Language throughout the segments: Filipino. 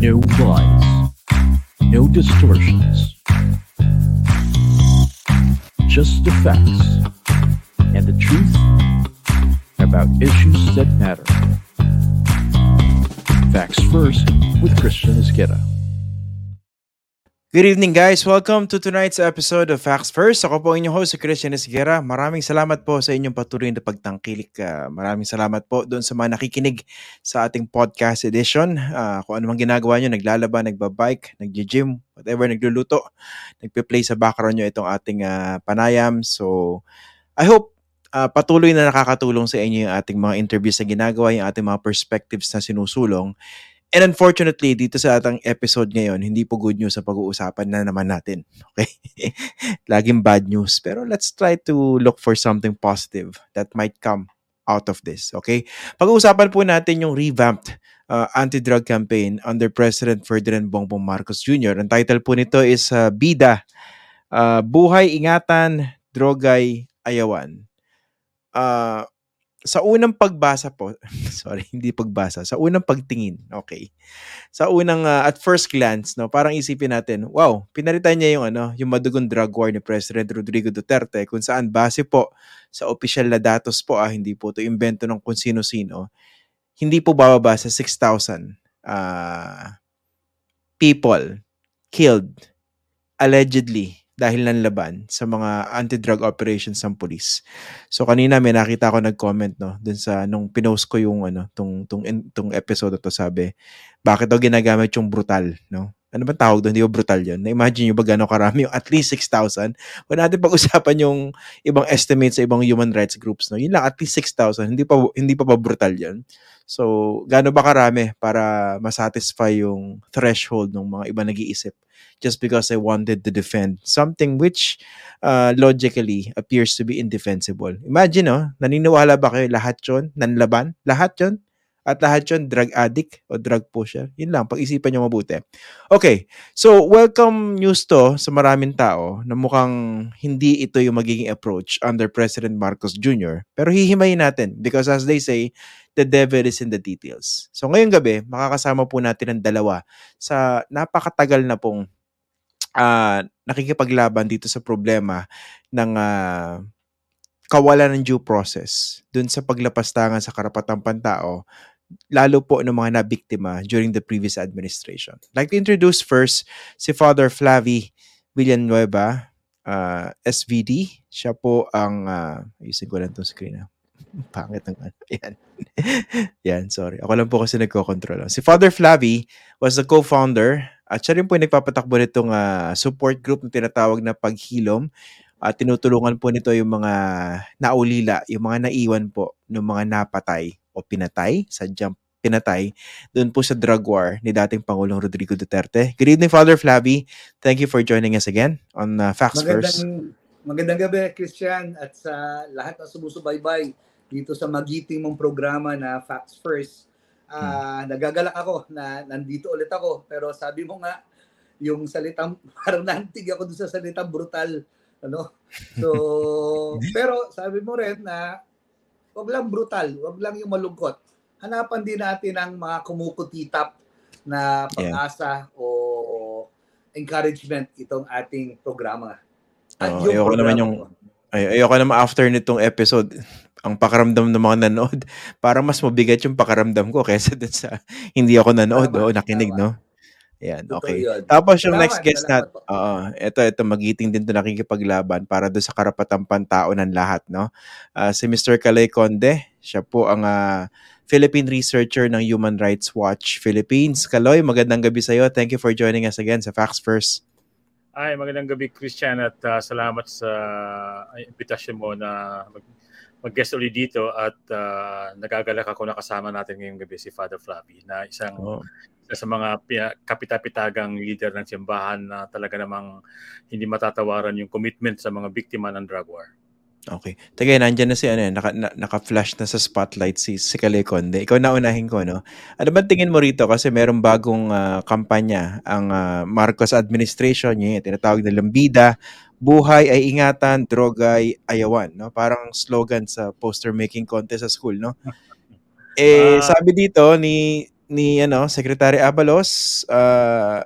No lies. No distortions. Just the facts and the truth about issues that matter. Facts First with Christian Esqueda. Good evening guys! Welcome to tonight's episode of Facts First. Ako po inyong host, Christian Esguera. Maraming salamat po sa inyong patuloy na pagtangkilik. Uh, maraming salamat po doon sa mga nakikinig sa ating podcast edition. Uh, kung ano ginagawa nyo, naglalaba, nagbabike, nagji-gym, whatever, nagluluto, nagpe-play sa background nyo itong ating uh, panayam. So, I hope uh, patuloy na nakakatulong sa inyo yung ating mga interviews na ginagawa, yung ating mga perspectives na sinusulong. And unfortunately, dito sa atang episode ngayon, hindi po good news sa pag-uusapan na naman natin. Okay? Laging bad news. Pero let's try to look for something positive that might come out of this. Okay? Pag-uusapan po natin yung revamped uh, anti-drug campaign under President Ferdinand Bongbong Marcos Jr. Ang title po nito is uh, BIDA, uh, Buhay, Ingatan, Drogay, Ayawan. Uh, sa unang pagbasa po, sorry, hindi pagbasa, sa unang pagtingin, okay. Sa unang uh, at first glance, no, parang isipin natin, wow, pinalitan niya yung ano, yung madugong drug war ni President Rodrigo Duterte kung saan base po sa opisyal na datos po, ah, hindi po to invento ng kung sino-sino. Hindi po bababa sa 6,000 uh, people killed allegedly dahil nanlaban sa mga anti-drug operations ng police. So kanina may nakita ko nag-comment no dun sa nung pinost ko yung ano tong tong tong episode to sabi bakit daw ginagamit yung brutal no ano ba tawag doon? Hindi ba brutal yun? Na-imagine nyo ba gano'ng karami? Yung at least 6,000. Huwag natin pag-usapan yung ibang estimates sa ibang human rights groups. No? Yun lang, at least 6,000. Hindi pa, hindi pa ba brutal yun? So, gano'n ba karami para masatisfy yung threshold ng mga iba nag-iisip? Just because I wanted to defend something which uh, logically appears to be indefensible. Imagine, no? naniniwala ba kayo lahat yon nanlaban? Lahat yon at lahat yun, drug addict o drug pusher. Yun lang, pag-isipan nyo mabuti. Okay, so welcome news to sa maraming tao na mukhang hindi ito yung magiging approach under President Marcos Jr. Pero hihimayin natin because as they say, the devil is in the details. So ngayong gabi, makakasama po natin ang dalawa sa napakatagal na pong uh, nakikipaglaban dito sa problema ng uh, kawalan ng due process dun sa paglapastangan sa karapatang pantao lalo po ng mga nabiktima during the previous administration. I'd like to introduce first si Father Flavi Villanueva, uh, SVD. Siya po ang, uh, ayusin ko lang itong screen na. Pangit ng ano. Yan. Yan, sorry. Ako lang po kasi nagko-control. Si Father Flavi was the co-founder at siya rin po yung nagpapatakbo nitong uh, support group na tinatawag na Paghilom uh, tinutulungan po nito yung mga naulila, yung mga naiwan po ng mga napatay o pinatay, sadyang pinatay doon po sa drug war ni dating Pangulong Rodrigo Duterte. Good evening, Father Flavi. Thank you for joining us again on uh, Facts First. Magandang gabi, Christian, at sa lahat ng sumusubaybay dito sa magiting mong programa na Facts First. Uh, hmm. Nagagalak ako na nandito ulit ako, pero sabi mo nga, yung salitang, parang nantig ako doon sa salitang brutal ano? So, pero sabi mo rin na wag lang brutal, wag lang yung malungkot. Hanapan din natin ang mga kumukutitap na pag-asa yeah. o encouragement itong ating programa. At oh, yung ayoko programa naman yung ay, ayoko naman after nitong episode ang pakaramdam ng mga nanood, parang mas mabigat yung pakaramdam ko kaysa dun sa hindi ako nanood tama, o nakinig, tama. no? Yan, okay. Tapos yung next guest na, oo, ito, ito, magiting din to nakikipaglaban para doon sa karapatang pantao ng lahat, no? Uh, si Mr. Kalay Conde, siya po ang uh, Philippine researcher ng Human Rights Watch Philippines. Kaloy, magandang gabi sa iyo. Thank you for joining us again sa Facts First. Ay, magandang gabi Christian at uh, salamat sa invitation mo na mag mag-guest ulit dito at uh, nagagalak ako na kasama natin ngayong gabi si Father Flavi na isang oh sa mga kapitapitagang leader ng simbahan na talaga namang hindi matatawaran yung commitment sa mga biktima ng drug war. Okay. Tagay, nandyan na si ano, naka, na, naka-flash na sa spotlight si, si Kale Conde. Ikaw na unahin ko, no? Ano ba tingin mo rito? Kasi merong bagong uh, kampanya ang uh, Marcos administration, yung tinatawag na Lambida, buhay ay ingatan, droga ay ayawan, no? Parang slogan sa poster making contest sa school, no? Eh, uh, sabi dito ni ni ano, Secretary Abalos, uh,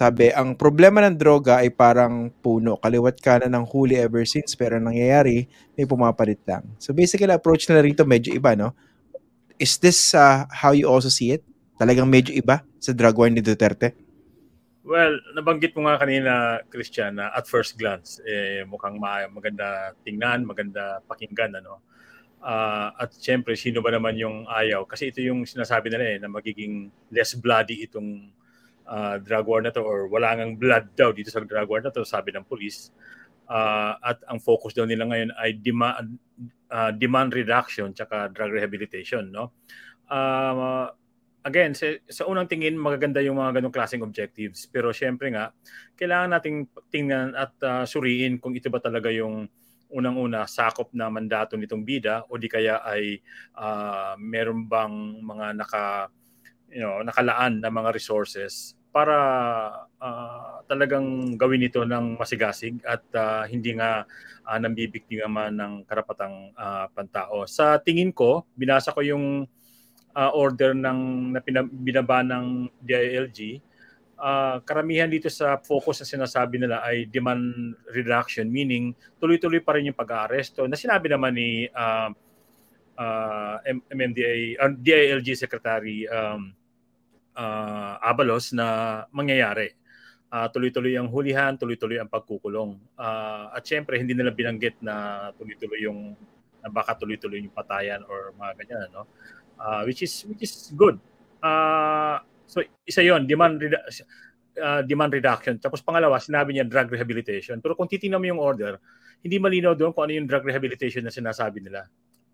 sabi, ang problema ng droga ay parang puno. Kaliwat ka na ng huli ever since, pero nangyayari, may pumapalit lang. So basically, approach nila rito medyo iba, no? Is this uh, how you also see it? Talagang medyo iba sa drug war ni Duterte? Well, nabanggit mo nga kanina, Christian, na at first glance, eh, mukhang maganda tingnan, maganda pakinggan, ano? Uh, at syempre, sino ba naman yung ayaw? Kasi ito yung sinasabi nila eh, na magiging less bloody itong uh, drug war na to or wala ngang blood daw dito sa drug war na to, sabi ng police. Uh, at ang focus daw nila ngayon ay demand, uh, demand reduction tsaka drug rehabilitation. No? Uh, again, sa, sa unang tingin, magaganda yung mga ganong klaseng objectives. Pero syempre nga, kailangan nating tingnan at uh, suriin kung ito ba talaga yung unang-una sakop na mandato nitong bida o di kaya ay uh, meron bang mga naka you know nakalaan na mga resources para uh, talagang gawin ito ng masigasig at uh, hindi nga uh, nambibiktima ng karapatang uh, pantao. Sa tingin ko, binasa ko yung uh, order ng na binaba ng DILG. Uh, karamihan dito sa focus na sinasabi nila ay demand reduction, meaning tuloy-tuloy pa rin yung pag-aaresto na sinabi naman ni uh, uh, MMDA, uh, DILG Secretary um, uh, Abalos na mangyayari. Uh, tuloy-tuloy ang hulihan, tuloy-tuloy ang pagkukulong. Uh, at syempre, hindi nila binanggit na tuloy-tuloy yung na baka tuloy-tuloy yung patayan or mga ganyan, no? Uh, which is which is good. Uh, so isa 'yon, demand redu- uh, demand reduction. Tapos pangalawa, sinabi niya drug rehabilitation. Pero kung titingnan mo yung order, hindi malinaw doon kung ano yung drug rehabilitation na sinasabi nila.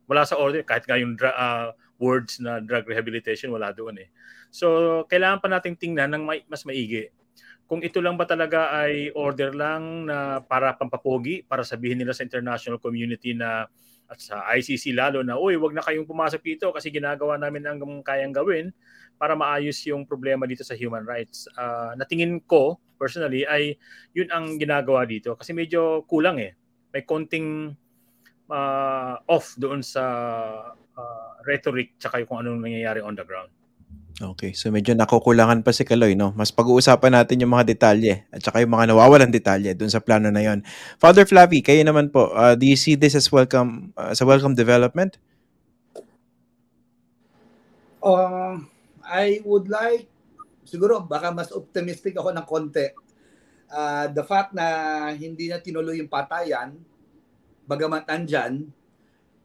Wala sa order kahit nga yung uh, words na drug rehabilitation wala doon eh. So, kailangan pa nating tingnan ng mas maigi. Kung ito lang ba talaga ay order lang na para pampapogi, para sabihin nila sa international community na at sa ICC lalo na, uy, wag na kayong pumasok dito kasi ginagawa namin ang kayang gawin para maayos yung problema dito sa human rights. Uh, natingin ko, personally, ay yun ang ginagawa dito kasi medyo kulang eh. May konting uh, off doon sa uh, rhetoric tsaka yung kung anong nangyayari on the ground. Okay, so medyo nakukulangan pa si Kaloy, no? Mas pag-uusapan natin yung mga detalye at saka yung mga nawawalan detalye dun sa plano na yon. Father Flavi, kayo naman po, uh, do you see this as welcome uh, as a welcome development? Uh, I would like siguro baka mas optimistic ako ng konti. Uh, the fact na hindi na tinuloy yung patayan, bagamat andyan,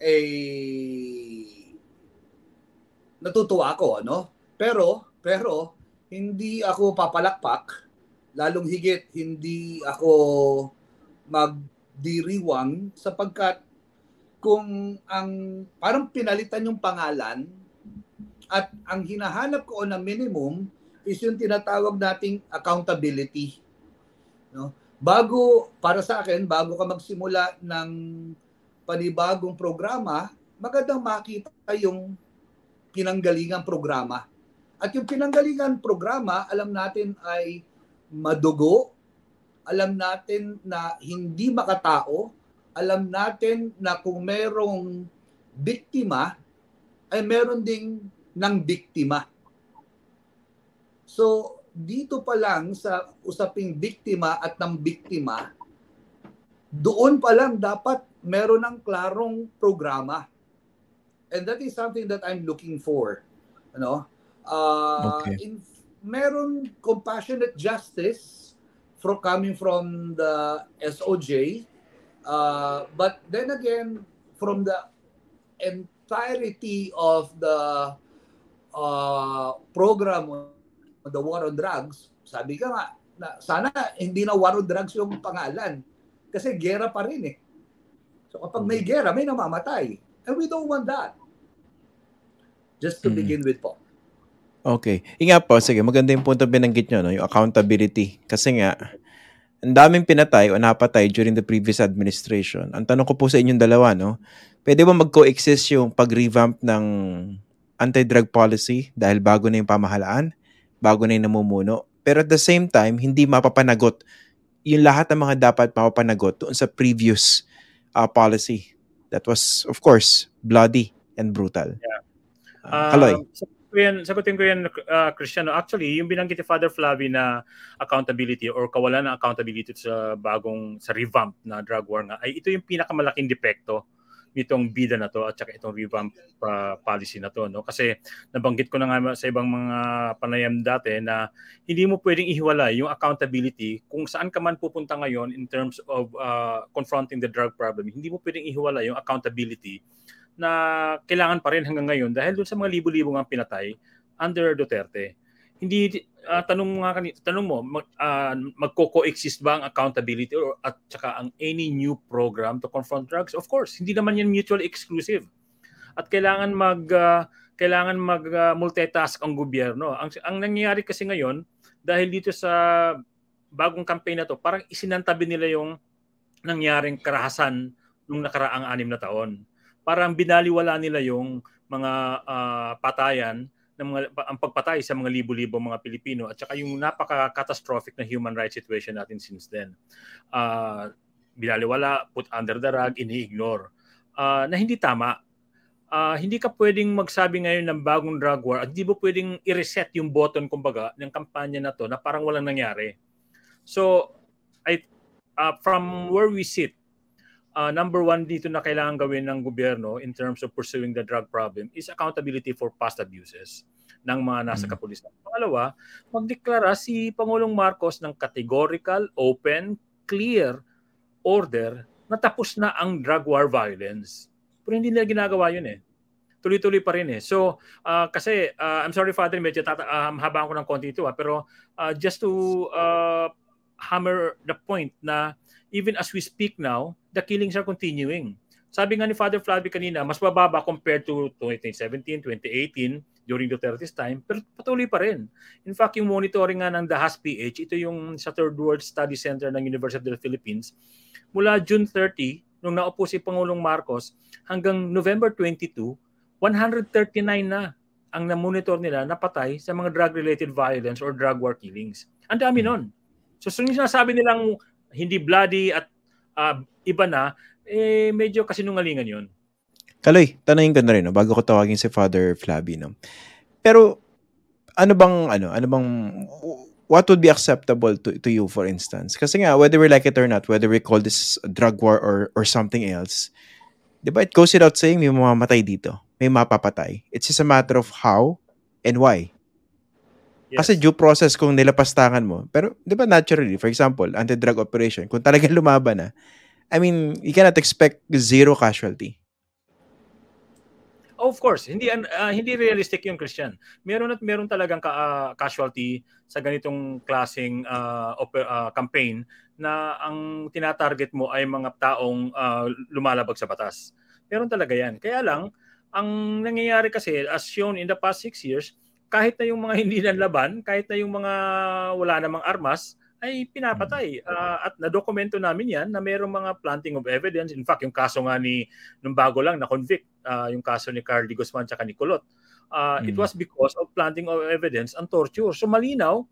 eh natutuwa ako, ano? Pero, pero, hindi ako papalakpak, lalong higit hindi ako magdiriwang sapagkat kung ang parang pinalitan yung pangalan at ang hinahanap ko na minimum is yung tinatawag nating accountability. No? Bago, para sa akin, bago ka magsimula ng panibagong programa, magandang makita yung pinanggalingang programa. At yung pinanggalingan programa, alam natin ay madugo, alam natin na hindi makatao, alam natin na kung merong biktima, ay meron ding ng biktima. So, dito pa lang sa usaping biktima at ng biktima, doon pa lang dapat meron ng klarong programa. And that is something that I'm looking for. Ano? Uh, okay. in, meron compassionate justice from coming from the SOJ, uh, but then again, from the entirety of the uh, program on the war on drugs, sabi ka nga, na, sana hindi na war on drugs yung pangalan. Kasi gera pa rin eh. So kapag may mm. gera, may namamatay. And we don't want that. Just to mm. begin with po. Okay. Inga po, sige, maganda yung punto binanggit nyo, no? yung accountability. Kasi nga, ang daming pinatay o napatay during the previous administration. Ang tanong ko po sa inyong dalawa, no? Pwede ba mag-coexist yung pag-revamp ng anti-drug policy dahil bago na yung pamahalaan, bago na yung namumuno, pero at the same time, hindi mapapanagot yung lahat ng mga dapat mapapanagot doon sa previous uh, policy that was, of course, bloody and brutal. Yeah. Uh, Kaloy. Um, sagutin ko yan, sagutin ko yan uh, Cristiano. Actually, yung binanggit ni Father Flavi na accountability or kawalan ng accountability sa bagong, sa revamp na drug war nga, ay ito yung pinakamalaking depekto nitong bida na to at saka itong revamp uh, policy na to no? Kasi nabanggit ko na nga sa ibang mga panayam dati na hindi mo pwedeng ihiwalay yung accountability kung saan ka man pupunta ngayon in terms of uh, confronting the drug problem. Hindi mo pwedeng ihiwalay yung accountability na kailangan pa rin hanggang ngayon dahil dun sa mga libo-libo nga pinatay under Duterte. Hindi uh, tanong mo nga kanina, tanong mo mag, uh, magko-coexist ba ang accountability or at saka ang any new program to confront drugs? Of course, hindi naman yan mutually exclusive. At kailangan mag uh, kailangan mag uh, multitask ang gobyerno. Ang ang nangyayari kasi ngayon dahil dito sa bagong campaign na to, parang isinantabi nila yung nangyaring karahasan nung nakaraang anim na taon. Parang binaliwala nila yung mga uh, patayan ng mga ang pagpatay sa mga libo-libo mga Pilipino at saka yung napaka-catastrophic na human rights situation natin since then. Uh, binaliwala, put under the rug, ini-ignore. Uh, na hindi tama. Uh, hindi ka pwedeng magsabi ngayon ng bagong drug war at hindi mo pwedeng i-reset yung button kumbaga ng kampanya na to na parang walang nangyari. So, I, uh, from where we sit, uh, number one dito na kailangan gawin ng gobyerno in terms of pursuing the drug problem is accountability for past abuses ng mga nasa mm. kapulisan. Pangalawa, magdeklara si Pangulong Marcos ng categorical, open, clear order na tapos na ang drug war violence. Pero hindi nila ginagawa yun eh. Tuloy-tuloy pa rin eh. So, uh, kasi, uh, I'm sorry Father, medyo tata- um, habang ko ng konti ito ah, pero uh, just to uh, hammer the point na even as we speak now, the killings are continuing. Sabi nga ni Father Flavio kanina, mas mababa compared to 2017, 2018, during Duterte's time, pero patuloy pa rin. In fact, yung monitoring nga ng DAHAS PH, ito yung sa Third World Study Center ng University of the Philippines, mula June 30, nung naupo si Pangulong Marcos, hanggang November 22, 139 na ang na-monitor nila na patay sa mga drug-related violence or drug war killings. Ang dami hmm. nun. So, so yung sinasabi nilang hindi bloody at uh, iba na, eh medyo kasinungalingan yon. Kaloy, tanongin ko na rin, no, bago ko tawagin si Father Flaby, no. Pero, ano bang, ano, ano bang, what would be acceptable to, to you, for instance? Kasi nga, whether we like it or not, whether we call this drug war or, or something else, di ba, it goes without saying, may mamamatay dito. May mapapatay. It's just a matter of how and why. Yes. Kasi due process kung nilapastangan mo. Pero, di ba, naturally, for example, anti-drug operation, kung talagang lumaban na, I mean, you cannot expect zero casualty. Of course, hindi uh, hindi realistic yung Christian. Meron at meron talagang ka, uh, casualty sa ganitong klaseng uh, op- uh, campaign na ang tinatarget mo ay mga taong uh, lumalabag sa batas. Meron talaga 'yan. Kaya lang ang nangyayari kasi as shown in the past six years, kahit na yung mga hindi laban, kahit na yung mga wala namang armas, ay pinapatay. Uh, at na-dokumento namin yan na mayroong mga planting of evidence. In fact, yung kaso nga ni, nung bago lang, na-convict, uh, yung kaso ni Carly Guzman at ni Kulot. Uh, mm. It was because of planting of evidence and torture. So malinaw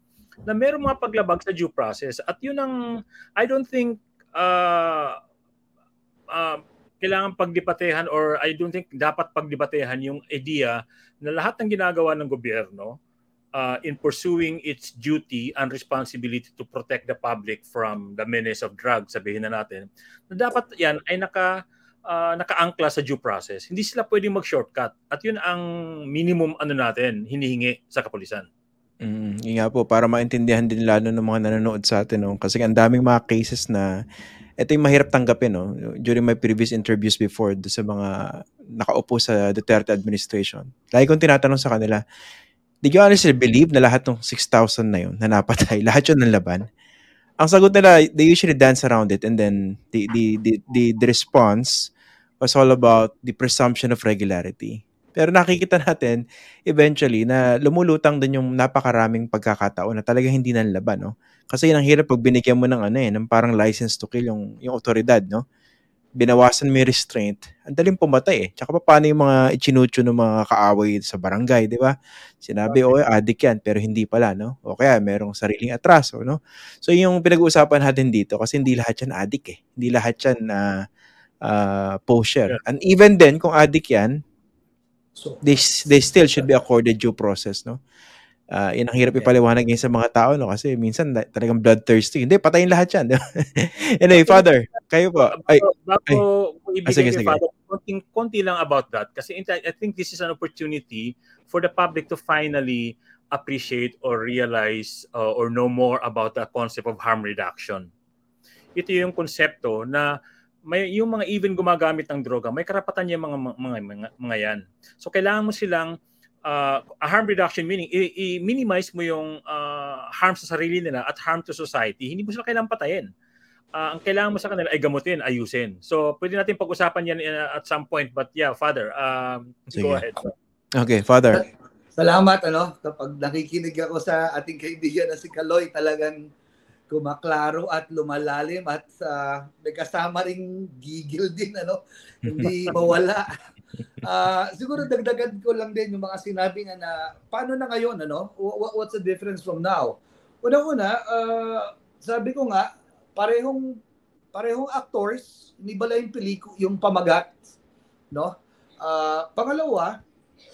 na mayroong mga paglabag sa due process. At yun ang, I don't think, uh, uh, kailangan pagdibatehan or I don't think dapat pagdibatehan yung idea na lahat ng ginagawa ng gobyerno uh, in pursuing its duty and responsibility to protect the public from the menace of drugs, sabihin na natin, na dapat yan ay naka, uh, nakaangkla sa due process. Hindi sila pwedeng mag-shortcut. At yun ang minimum ano natin, hinihingi sa kapulisan. Mm, yun nga po, para maintindihan din lalo ng mga nanonood sa atin. No? Kasi ang daming mga cases na ito yung mahirap tanggapin. No? During my previous interviews before do sa mga nakaupo sa Duterte administration, lagi kong tinatanong sa kanila, Did you honestly believe na lahat ng 6,000 na yun na napatay, lahat yun ng laban? Ang sagot nila, they usually dance around it and then the, the, the, the, the response was all about the presumption of regularity. Pero nakikita natin eventually na lumulutang din yung napakaraming pagkakataon na talaga hindi nanlaban, no? Kasi yun ang hirap pag binigyan mo ng ano eh, ng parang license to kill yung, yung otoridad, no? binawasan mo yung restraint, ang daling pumatay eh. Tsaka pa paano yung mga ichinucho ng mga kaaway sa barangay, di ba? Sinabi, okay. oh, addict yan, pero hindi pala, no? O kaya, merong sariling atraso, no? So, yung pinag-uusapan natin dito, kasi hindi lahat yan addict eh. Hindi lahat yan na uh, uh, poster. Yeah. And even then, kung addict yan, So, they they still should be accorded due process, no? Ah, yun ang hirap ipaliwanag ngayon sa mga tao, no? Kasi minsan na- talagang bloodthirsty. Hindi, patayin lahat yan. anyway, Father, kayo po. Ay, bago, bago ko Ah, sige, ibigay kay sige. Father, konting, konti lang about that. Kasi I think this is an opportunity for the public to finally appreciate or realize uh, or know more about the concept of harm reduction. Ito yung konsepto na may yung mga even gumagamit ng droga, may karapatan yung mga mga mga, mga yan. So kailangan mo silang uh, a harm reduction meaning i- i-minimize mo yung uh, harm sa sarili nila at harm to society. Hindi mo sila kailangan patayin. Uh, ang kailangan mo sa kanila ay gamutin, ayusin. So pwede natin pag-usapan yan uh, at some point but yeah, Father, um, Sige. go ahead. okay, Father. Salamat ano kapag nakikinig ako sa ating kaibigan na si Kaloy talagang kumaklaro at lumalalim at uh, may kasama ring gigil din ano hindi mawala. Ah, siguro dagdagan ko lang din yung mga sinabi nga na paano na ngayon ano Wha- what's the difference from now? Una-una uh, sabi ko nga parehong parehong actors hindi bala yung peliku yung pamagat no? Ah, pangalawa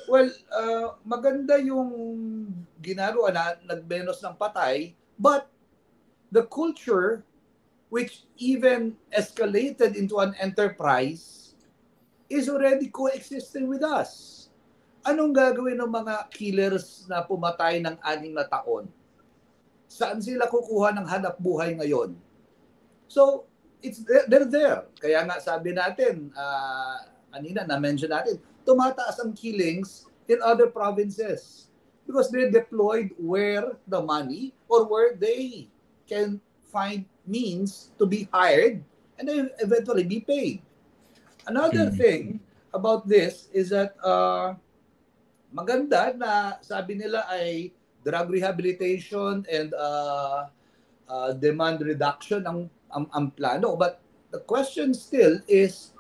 Well, uh, maganda yung ginagawa na nagbenos ng patay, but the culture which even escalated into an enterprise is already coexisting with us. Anong gagawin ng mga killers na pumatay ng anim na taon? Saan sila kukuha ng hanap buhay ngayon? So, it's they're there. Kaya nga sabi natin, uh, kanina na-mention natin, tumataas ang killings in other provinces because they're deployed where the money or where they can find means to be hired and then eventually be paid. Another Mhm. thing about this is that uh, maganda na sabi nila ay drug rehabilitation and uh, uh, demand reduction ang, ang, ang plano. But the question still is,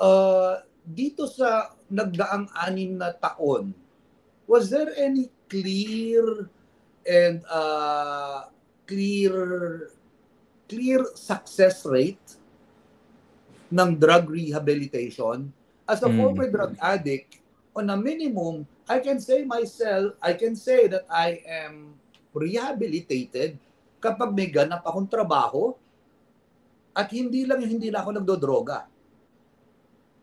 uh, dito sa nagdaang anim na taon, was there any clear and uh, clear clear success rate ng drug rehabilitation? As a Mm. former drug addict, on a minimum, I can say myself, I can say that I am rehabilitated kapag may ganap akong trabaho at hindi lang hindi na ako nagdodroga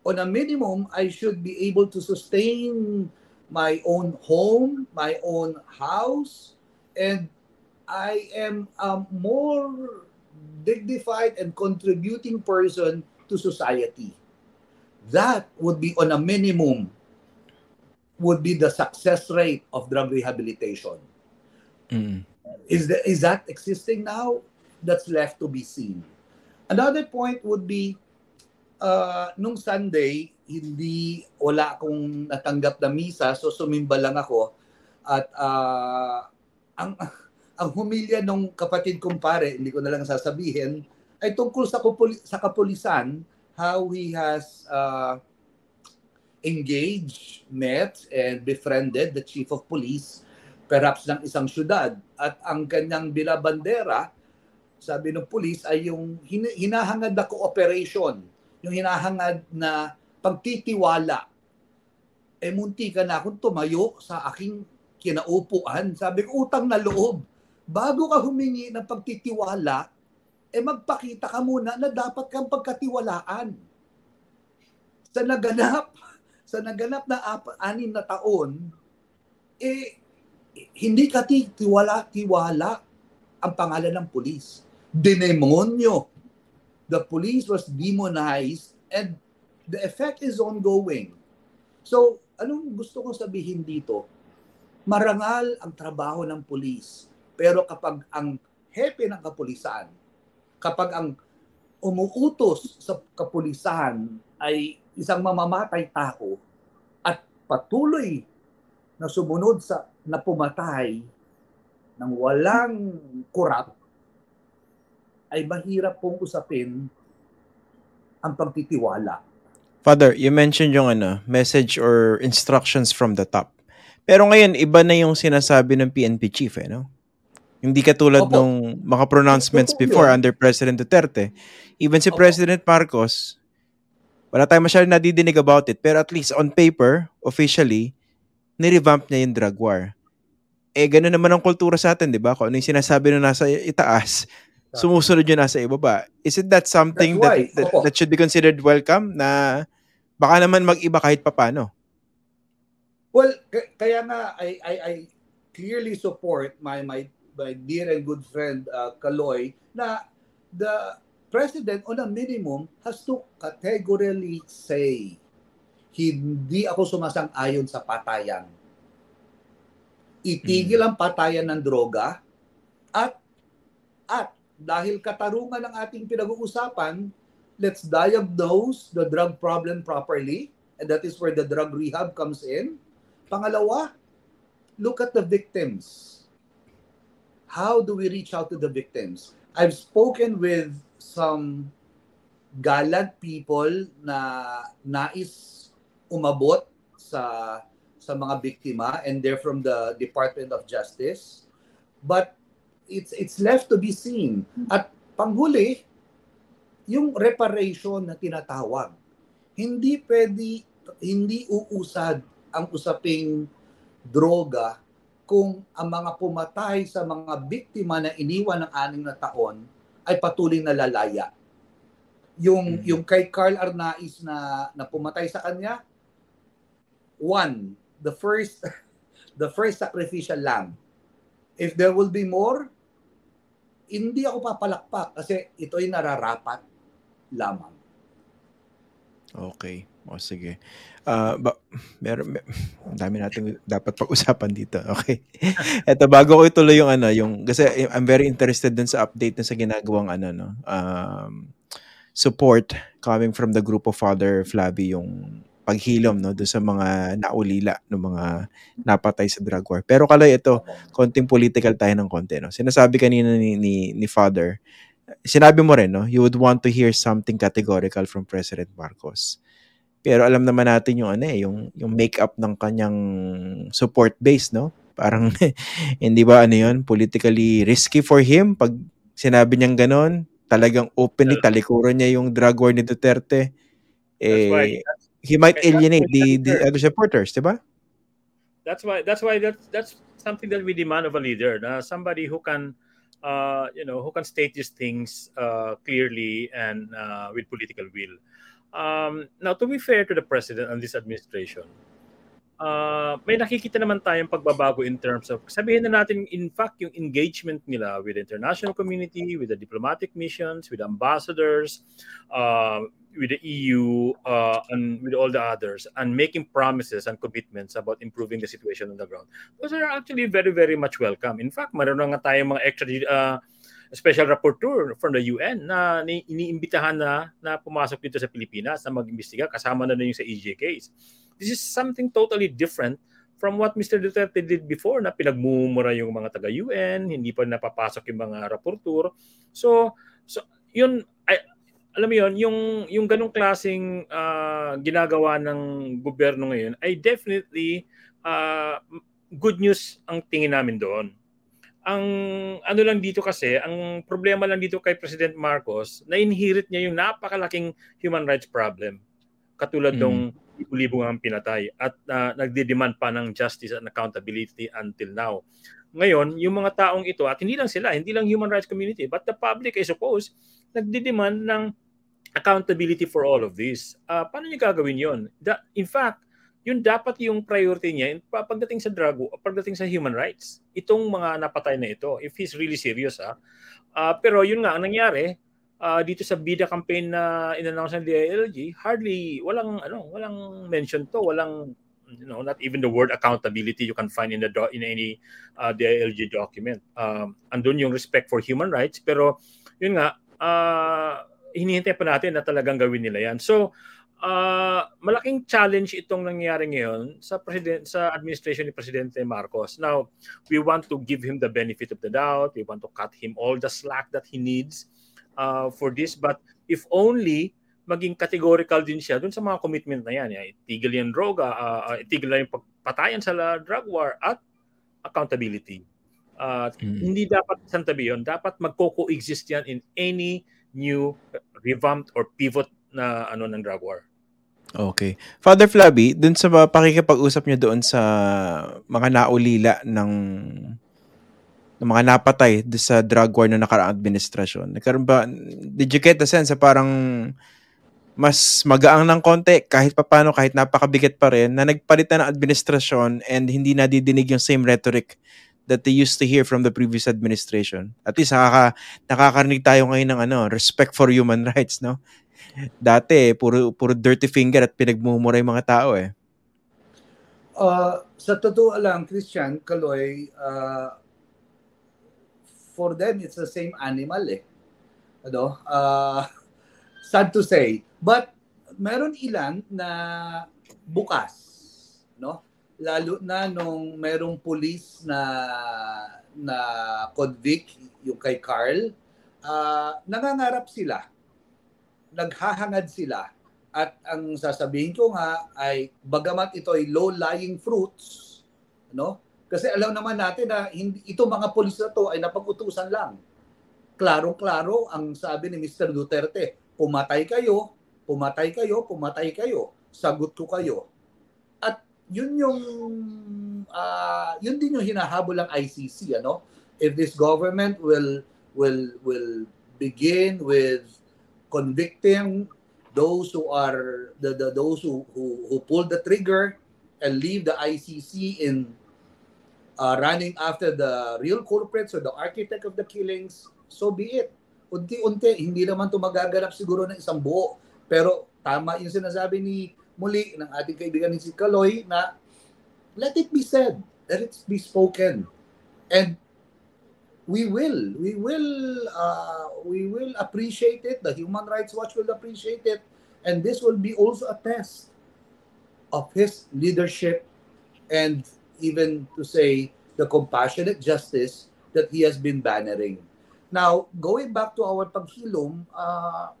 on a minimum, I should be able to sustain my own home, my own house, and I am a more dignified and contributing person to society. That would be on a minimum would be the success rate of drug rehabilitation. Mm. Is, the, is that existing now? That's left to be seen. Another point would be uh, nung Sunday, hindi wala akong natanggap na misa, so sumimba lang ako. At uh, ang ang humilya nung kapatid kong pare, hindi ko na lang sasabihin, ay tungkol sa, kupuli, sa kapulisan, how he has uh, engaged, met, and befriended the chief of police, perhaps ng isang syudad. At ang kanyang binabandera, sabi ng police, ay yung hin- hinahangad na cooperation yung hinahangad na pagtitiwala. Eh, munti ka na akong tumayo sa aking kinaupuan. Sabi utang na loob. Bago ka humingi ng pagtitiwala, eh magpakita ka muna na dapat kang pagkatiwalaan. Sa naganap, sa naganap na ap- anim na taon, eh, hindi ka tiwala-tiwala ang pangalan ng pulis. Demonyo the police was demonized and the effect is ongoing. So, anong gusto kong sabihin dito? Marangal ang trabaho ng pulis. Pero kapag ang hepe ng kapulisan, kapag ang umuutos sa kapulisan ay isang mamamatay tao at patuloy na sumunod sa na pumatay ng walang kurap, ay mahirap pong usapin ang pagtitiwala. Father, you mentioned yung ano, message or instructions from the top. Pero ngayon, iba na yung sinasabi ng PNP chief, eh, no? Hindi katulad Opo. nung mga pronouncements Totoo before under President Duterte. Even si Opo. President Marcos, Wala tayong masyadong nadidinig about it, pero at least on paper, officially, nirevamp niya yung drug war. Eh, gano'n naman ang kultura sa atin, di ba? Kung ano yung sinasabi na nasa itaas, sumusunod yun nasa ibaba. Isn't that something that, that, Opo. that should be considered welcome na baka naman mag-iba kahit papano? Well, k- kaya nga I, I, I clearly support my my my dear and good friend uh, Kaloy na the president on a minimum has to categorically say hindi ako sumasang-ayon sa patayan. Itigil ang patayan ng droga at at dahil katarungan ng ating pinag-uusapan, let's diagnose the drug problem properly and that is where the drug rehab comes in. Pangalawa, look at the victims. How do we reach out to the victims? I've spoken with some gallant people na nais umabot sa sa mga biktima and they're from the Department of Justice. But it's it's left to be seen. At panghuli, yung reparation na tinatawag. Hindi pwede hindi uusad ang usaping droga kung ang mga pumatay sa mga biktima na iniwan ng anim na taon ay patuloy na lalaya. Yung Mhm. yung kay Carl Arnaiz na na pumatay sa kanya, one, the first the first sacrificial lamb. If there will be more, hindi ako papalakpak kasi ito'y nararapat lamang. Okay. O sige. Ah, ba, meron, mer- dami natin dapat pag-usapan dito. Okay. Eto, bago ko ituloy yung ano, yung, kasi I'm very interested dun sa update na sa ginagawang ano, no, um, support coming from the group of Father Flavi, yung paghilom, no, doon sa mga naulila ng mga napatay sa drug war. Pero kalay ito, konting political tayo ng konti, no. Sinasabi kanina ni, ni, ni Father, sinabi mo rin, no, you would want to hear something categorical from President Marcos. Pero alam naman natin yung ano eh, yung yung makeup ng kanyang support base, no? Parang hindi ba ano yun, politically risky for him pag sinabi niyang ganon, talagang openly talikuran niya yung drug war ni Duterte. That's why Eh, he might alienate the, the other supporters, di ba? that's why that's why that's that's something that we demand of a leader na somebody who can uh, you know who can state these things uh, clearly and uh, with political will um, now to be fair to the president and this administration uh, may nakikita naman tayong pagbabago in terms of sabihin na natin in fact yung engagement nila with the international community with the diplomatic missions with ambassadors uh, with the EU uh, and with all the others and making promises and commitments about improving the situation on the ground. Those are actually very, very much welcome. In fact, meron na nga tayong mga extra uh, special rapporteur from the UN na ni- iniimbitahan na na pumasok dito sa Pilipinas na mag-imbestiga kasama na rin yung sa EJ case. This is something totally different from what Mr. Duterte did before na pinagmumura yung mga taga-UN, hindi pa napapasok yung mga rapporteur. So, so yun, ay, alam mo yun, yung, yung ganong klaseng ah, ginagawa ng gobyerno ngayon ay definitely ah, good news ang tingin namin doon. Ang ano lang dito kasi, ang problema lang dito kay President Marcos, na inherit niya yung napakalaking human rights problem. Katulad Mm. nung libo-libo ang pinatay at ah, nagde-demand pa ng justice and accountability until now. Ngayon, yung mga taong ito, at hindi lang sila, hindi lang human rights community, but the public, I suppose, nagde-demand ng accountability for all of this. Ah, paano niya gagawin yon? In fact, yun dapat yung priority niya in- pa- pagdating sa drug, pagdating sa human rights. Itong mga napatay na ito, if he's really serious. Ah. Ah, pero yun nga, ang nangyari, ah, dito sa BIDA campaign na in-announce ng DILG, hardly, walang, ano, walang mention to, walang, you know, not even the word accountability you can find in the do- in any uh, DILG document. Um, andun yung respect for human rights, pero yun nga, ah, hinihintay pa natin na talagang gawin nila yan. So, ah, malaking challenge itong nangyayari ngayon sa president sa administration ni Presidente Marcos. Now, we want to give him the benefit of the doubt. We want to cut him all the slack that he needs uh, for this. But if only maging categorical din siya dun sa mga commitment na yan. yan itigil yung droga, uh, uh, itigil na yung pagpatayan sa la- drug war at accountability. Uh, Mm. Hindi dapat santabi yun. Dapat magko-coexist yan in any new revamped or pivot na ano ng drug war. Okay. Father Flabby, dun sa pakikipag-usap niyo doon sa mga naulila ng ng mga napatay sa drug war na nakaraang administrasyon. Nagkaroon ba, did you get the sense na parang mas magaang ng konti kahit papano, kahit napakabigat pa rin, na nagpalit na ng administrasyon and hindi nadidinig yung same rhetoric that they used to hear from the previous administration. At least nakaka, nakakarinig tayo ngayon ng ano, respect for human rights, no? Dati, puro, puro dirty finger at pinagmumura yung mga tao eh. Uh, sa totoo lang, Christian, Kaloy, uh, for them, it's the same animal eh. Ano? Uh, sad to say. But meron ilan na bukas, no? Lalo na nung merong police na na convict yung kay Carl, uh, nangangarap sila. Naghahangad sila. At ang sasabihin ko nga ay bagamat ito ay low-lying fruits, no? Kasi alam naman natin na hindi, ito mga pulis na to ay napag-utusan lang. Klarong-klaro ang sabi ni Mr. Duterte, pumatay kayo, pumatay kayo, pumatay kayo, sagot ko kayo. At yun yung uh, yun din yung hinahabol ng ICC ano if this government will will will begin with convicting those who are the, the those who, who who pulled the trigger and leave the ICC in uh, running after the real culprits or the architect of the killings, so be it. Unti-unti, hindi naman ito magaganap siguro ng isang buo. Pero tama yung sinasabi ni muli ng ating kaibigan ni si Kaloy na let it be said, let it be spoken. And we will, we will, uh, we will appreciate it. The Human Rights Watch will appreciate it. And this will be also a test of his leadership and even to say the compassionate justice that he has been bannering. Now, going back to our paghilom, uh,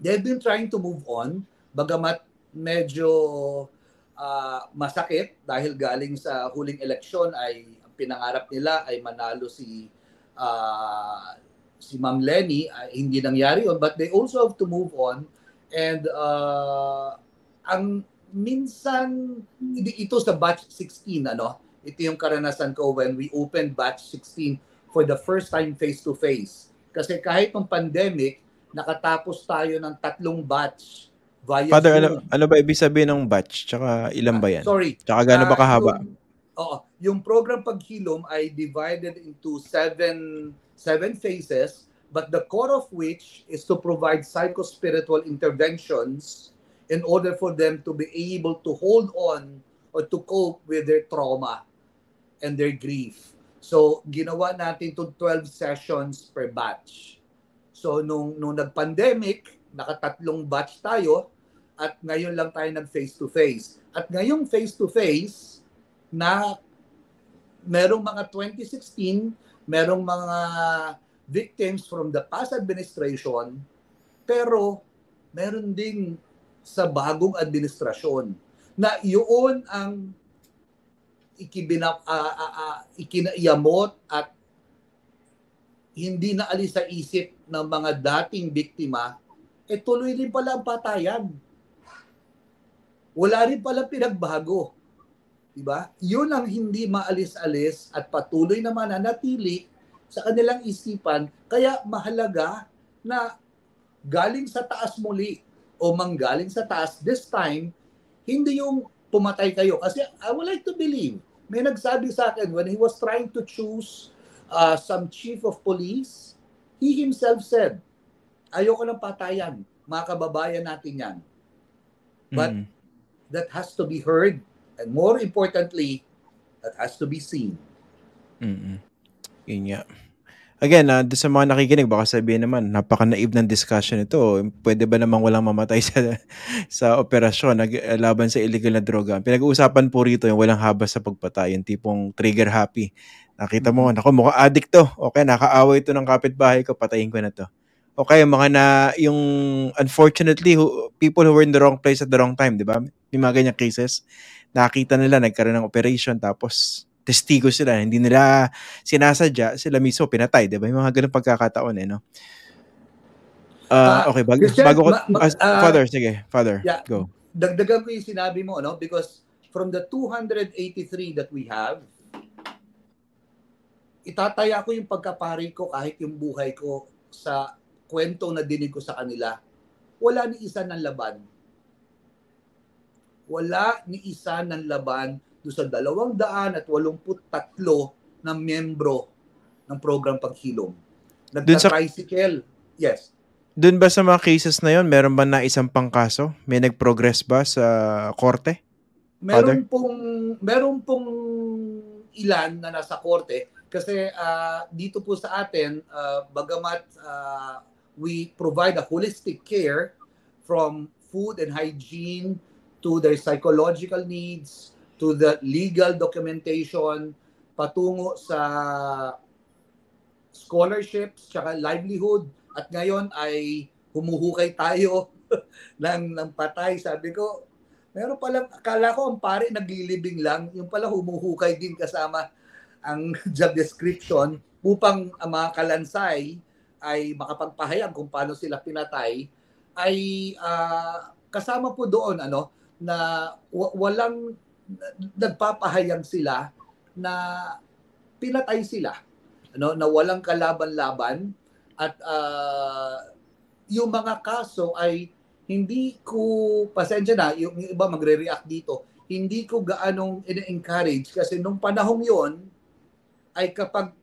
they've been trying to move on, bagamat medyo uh, masakit dahil galing sa huling eleksyon ay ang pinangarap nila ay manalo si uh, si Ma'am Lenny, uh, hindi nangyari yon but they also have to move on and uh, ang minsan ito sa batch 16 ano ito yung karanasan ko when we opened batch 16 for the first time face to face kasi kahit ng pandemic nakatapos tayo ng tatlong batch via Father, Zoom. ano, ano ba ibig sabihin ng batch? Tsaka ilan ba yan? Sorry. Tsaka gaano ba Ah, kahaba? Oo, yung program paghilom ay divided into seven seven phases but the core of which is to provide psychospiritual interventions in order for them to be able to hold on or to cope with their trauma and their grief. So, ginawa natin to 12 sessions per batch. So, nung, nung nag-pandemic, nakatatlong batch tayo at ngayon lang tayo nag face-to-face. At ngayong face-to-face na merong mga 2016, merong mga victims from the past administration, pero meron ding sa bagong administrasyon na yun ang ikibina, uh, uh, uh, ikinaiyamot at hindi na alis sa isip ng mga dating biktima, eh tuloy rin pala ang patayan. Wala rin pala pinagbago. Diba? Yun ang hindi maalis-alis at patuloy na mananatili sa kanilang isipan. Kaya mahalaga na galing sa taas muli o manggaling sa taas this time, hindi yung pumatay kayo. Kasi I would like to believe, may nagsabi sa akin when he was trying to choose uh, some chief of police, he himself said, ayoko ng patayan, mga kababayan natin yan. But Mm. that has to be heard and more importantly, that has to be seen. Mm-mm. Yun nga. Again, uh, sa mga nakikinig, baka sabihin naman, napaka-naive ng discussion ito. Pwede ba namang walang mamatay sa sa operasyon nag, laban sa illegal na droga? Pinag-uusapan po rito yung walang habas sa pagpatay, yung tipong trigger happy. Nakita mo, nako, mukhang addict to. Okay, nakaaway to ng kapitbahay ko, patayin ko na to. Okay, yung mga na, yung unfortunately, who, people who were in the wrong place at the wrong time, di ba? May mga ganyang cases. Nakita nila, nagkaroon ng operation, tapos testigo sila, hindi nila sinasadya, sila mismo pinatay, di ba? Yung mga ganun pagkakataon eh, no? Uh, okay, bago, Christian, bago ko, ma- ma- ah, Father, sige, Father, yeah. go. dagdagan ko yung sinabi mo, no? Because from the 283 that we have, itataya ko yung pagkapari ko kahit yung buhay ko sa kwento na dinig ko sa kanila. Wala ni isa ng laban. Wala ni isa ng laban do sa dalawang daan at walumput tatlo na miyembro ng program paghilom. Nagka-tricycle. Yes. Doon ba sa mga cases na yon, meron ba na isang pangkaso? May nag-progress ba sa korte? Meron pong meron pong ilan na nasa korte kasi ah, dito po sa atin ah, bagamat ah, we provide a holistic care from food and hygiene to their psychological needs to the legal documentation patungo sa scholarships tsaka livelihood. At ngayon ay humuhukay tayo ng ng patay. Sabi ko Meron pala, akala ko ang pare naglilibing lang, yung pala humuhukay din kasama ang job description upang ang mga kalansay ay makapagpahayag kung paano sila pinatay ay ah, kasama po doon ano na wa- walang nagpapahayag sila na pinatay sila ano na walang kalaban-laban at ah, yung mga kaso ay hindi ko, pasensya na, yung, yung iba magre-react dito, hindi ko gaanong ina-encourage kasi nung panahong yon ay kapag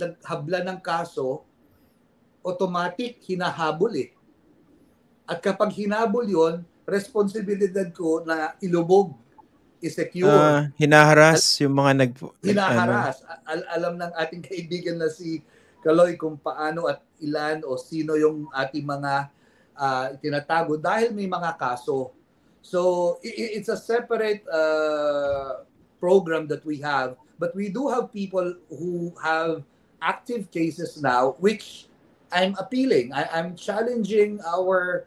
naghabla ng kaso, automatic hinahabol eh. At kapag hinabol yon responsibilidad ko na ilubog, i-secure, Ah, hinaharas yung mga nag... ano, hinaharas. Al- alam ng ating kaibigan na si Kaloy kung paano at ilan o sino yung ating mga ah, tinatago dahil may mga kaso. So it's a separate uh, program that we have, but we do have people who have active cases now, which I'm appealing. I, I'm challenging our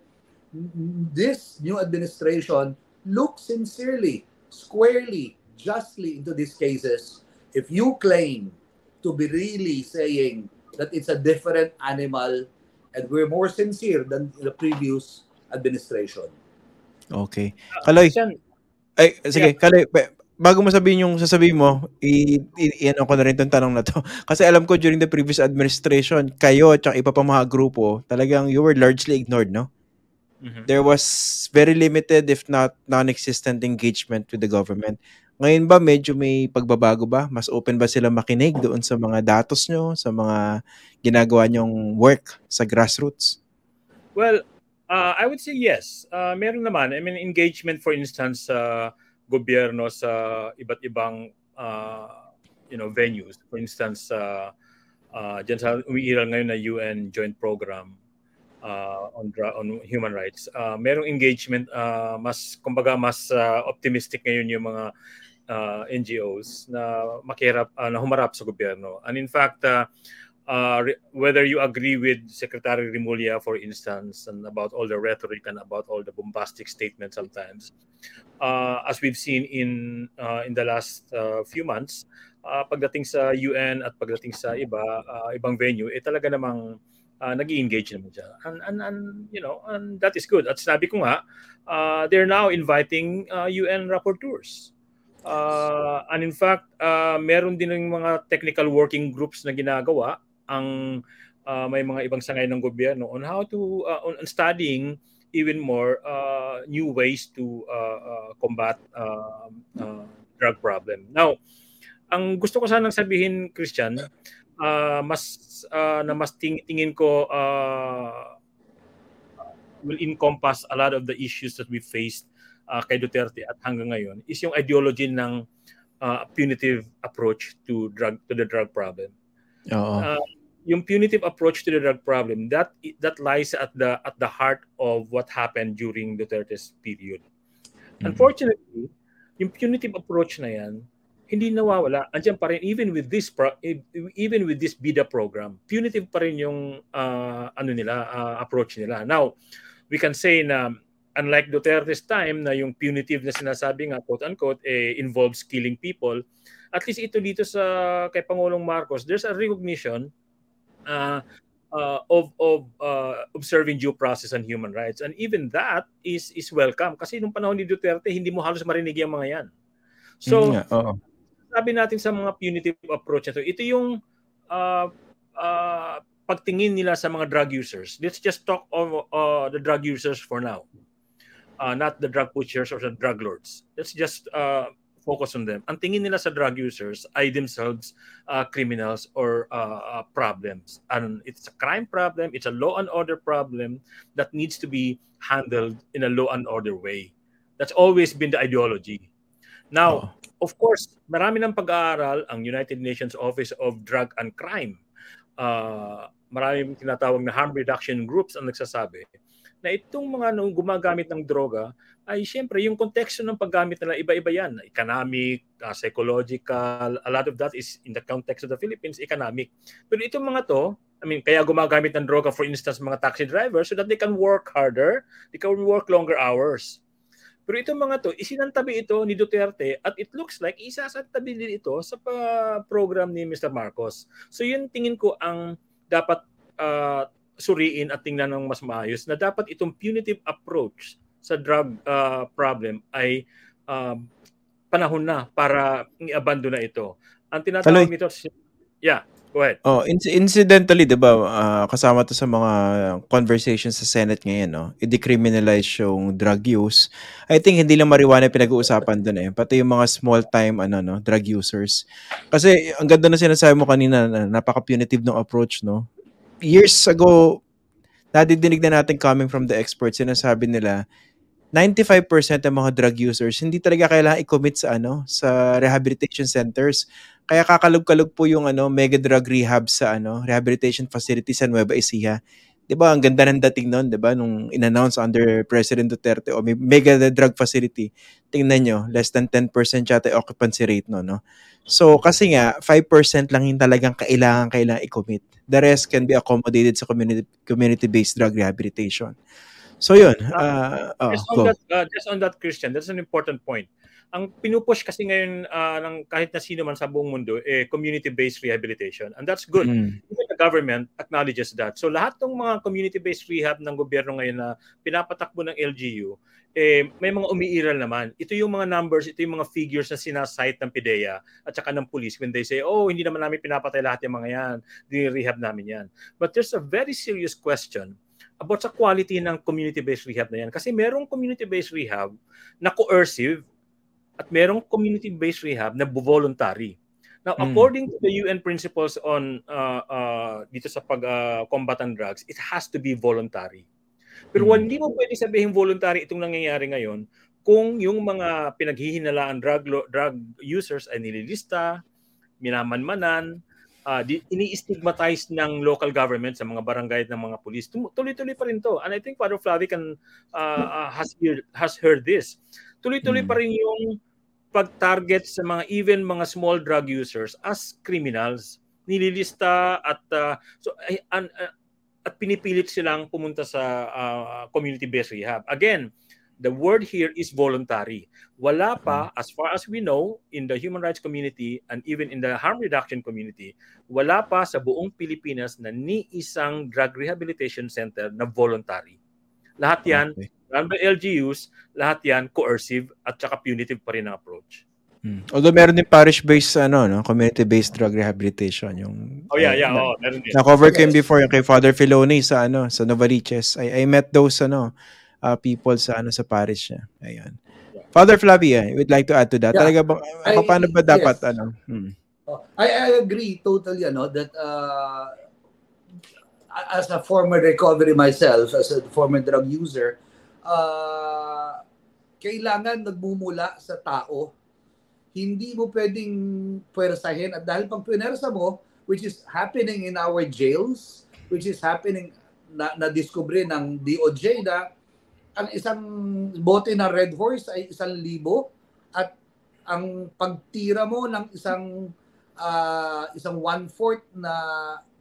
this new administration look sincerely, squarely, justly into these cases. If you claim to be really saying that it's a different animal and we're more sincere than the previous administration. Okay. Kaloy, ay, sige, Kaloy, ba- bago mo sabihin yung sasabihin mo, i, i, i- ko na rin tong tanong na to. Kasi alam ko during the previous administration, kayo at iba pa mga grupo, talagang you were largely ignored, no? mhm. there was very limited if not non-existent engagement with the government. Ngayon ba medyo may pagbabago ba? Mas open ba sila makinig doon sa mga datos nyo, sa mga ginagawa nyong work sa grassroots? Well, uh, I would say yes. Uh, meron naman. I mean, engagement, for instance, sa gobyerno sa iba't ibang uh, you know venues. For instance, uh, uh, dyan sa umiiral ngayon na UN Joint Program uh, on on human rights. Uh, merong engagement, uh, mas kumbaga mas uh, optimistic ngayon yung mga uh, NGOs na makirap uh, na humarap sa gobyerno. And in fact, uh, uh, whether you agree with Secretary Rimulya, for instance, and about all the rhetoric and about all the bombastic statements sometimes, uh, as we've seen in uh, in the last uh, few months, uh, pagdating sa UN at pagdating sa iba uh, ibang venue, eh talaga namang uh, nag-engage naman siya. And, and, and, you know, and that is good. At sabi ko nga, uh, they're now inviting uh, UN rapporteurs. Uh, and in fact, uh, meron din ng mga technical working groups na ginagawa ang uh, may mga ibang sangay ng gobyerno on how to uh, on, on studying even more uh, new ways to uh, uh, combat uh, uh, drug problem. Now, ang gusto ko sanang sabihin, Christian, uh, mas uh, na mas ting- tingin ko uh, will encompass a lot of the issues that we faced uh, kay Duterte at hanggang ngayon is yung ideology ng uh, punitive approach to drug to the drug problem. Oo. Uh, yung punitive approach to the drug problem that that lies at the at the heart of what happened during Duterte's period. Mhm. Unfortunately, yung punitive approach na yan hindi nawawala. Andiyan pa rin even with this pro- even with this BIDA program. Punitive pa rin yung uh, ano nila uh, approach nila. Now, we can say na unlike Duterte's time na yung punitive na sinasabi nga quote unquote eh, involves killing people, at least ito dito sa kay Pangulong Marcos, there's a recognition uh, uh, of of uh, observing due process and human rights. And even that is is welcome kasi nung panahon ni Duterte hindi mo halos marinig yung mga yan. So, Mm, oo. sabi natin sa mga punitive approach na to, ito yung uh, uh, pagtingin nila sa mga drug users. Let's just talk of uh, the drug users for now. Uh, not the drug pushers or the drug lords. Let's just uh, focus on them. Ang tingin nila sa drug users ay themselves uh, criminals or uh, uh, problems. And it's a crime problem, it's a law and order problem that needs to be handled in a law and order way. That's always been the ideology. Now, of course, marami ng pag-aaral ang United Nations Office of Drug and Crime. Uh, maraming tinatawag na harm reduction groups ang nagsasabi na itong mga nung gumagamit ng droga ay siyempre yung konteksto ng paggamit nila iba-iba yan. Economic, uh, psychological, a lot of that is in the context of the Philippines, economic. Pero itong mga to, I mean, kaya gumagamit ng droga for instance mga taxi drivers so that they can work harder, they can work longer hours. Pero itong mga to, isinantabi ito ni Duterte at it looks like isasantabi din ito sa program ni Mr. Marcos. So yun tingin ko ang dapat uh, suriin at tingnan ng mas maayos na dapat itong punitive approach sa drug uh, problem ay uh, panahon na para i-abandon na ito. Ang tinatawag nito, yeah, go ahead. Oh, inc- incidentally, 'di ba, ah, kasama 'to sa mga conversations sa Senate ngayon, no. I-decriminalize yung drug use. I think hindi lang marijuana pinag-uusapan doon eh, pati yung mga small time ano no, drug users. Kasi ang ganda na sinasabi mo kanina na napaka-punitive ng approach, no. Years ago, nadidinig na natin coming from the experts, sinasabi nila 95% ng mga drug users hindi talaga kailangan i-commit sa ano sa rehabilitation centers kaya kakalog-kalog po yung ano mega drug rehab sa ano rehabilitation facility sa Nueva Ecija. 'Di ba? Ang ganda ng dating noon, 'di ba? Nung in-announce under President Duterte o may mega drug facility. Tingnan nyo, less than 10% yata occupancy rate no, no. So kasi nga 5% lang yung talagang kailangan kailangan i-commit. The rest can be accommodated sa community community-based drug rehabilitation. So yun, uh, oh, just on go. that uh, just on that Christian, that's an important point. Ang pinupush kasi ngayon uh, ng kahit na sino man sa buong mundo eh community-based rehabilitation and that's good. Mm. Even the government acknowledges that. So lahat ng mga community-based rehab ng gobyerno ngayon na pinapatakbo ng LGU eh may mga umiiral naman. Ito yung mga numbers, ito yung mga figures na sinasite ng PIDEA at saka ng police when they say, oh, hindi naman namin pinapatay lahat yung mga yan. Di-rehab namin yan. But there's a very serious question about sa quality ng community-based rehab na yan. Kasi merong community-based rehab na coercive at merong community-based rehab na voluntary. Now, Mm. according to the UN principles on uh, uh, dito sa pag-combat ng drugs, it has to be voluntary. Pero Mm. hindi mo pwede sabihin voluntary itong nangyayari ngayon kung yung mga pinaghihinalaan drug drug users ay nililista, minamanmanan, uh, di, ini-stigmatize ng local government sa mga barangay at ng mga pulis. Tuloy-tuloy pa rin to. And I think Father Flavi can, uh, uh, has, heard, has heard this. Tuloy-tuloy Mm. pa rin yung pag-target sa mga even mga small drug users as criminals. Nililista at uh, so ay, an, uh, at pinipilit silang pumunta sa uh, community-based rehab. Again, the word here is voluntary. Wala pa, as far as we know, in the human rights community and even in the harm reduction community, wala pa sa buong Pilipinas na ni isang drug rehabilitation center na voluntary. Lahat yan, Okay. run by LGUs, lahat yan coercive at saka punitive pa rin ang approach. Mm. Although meron din parish-based ano no, community-based drug rehabilitation yung Oh yeah, yeah, na, oh, meron din. na-cover ko yun Yes. before yung kay Father Filoni sa ano sa Novaliches. I, I met those ano uh, people sa ano sa parish niya. Ayun. Father Flavia, you would like to add to that? Yeah. Talaga bang I- paano ba dapat yes. ano? Hmm. Oh, I, I agree totally ano that uh, as a former recovery myself as a former drug user uh, kailangan nagmumula sa tao. Hindi mo pwedeng pwersahin at dahil pag pwersa mo which is happening in our jails which is happening na, na discover ng DOJ na ang isang bote ng Red Horse ay isang libo at ang pagtira mo ng isang ah, isang one-fourth na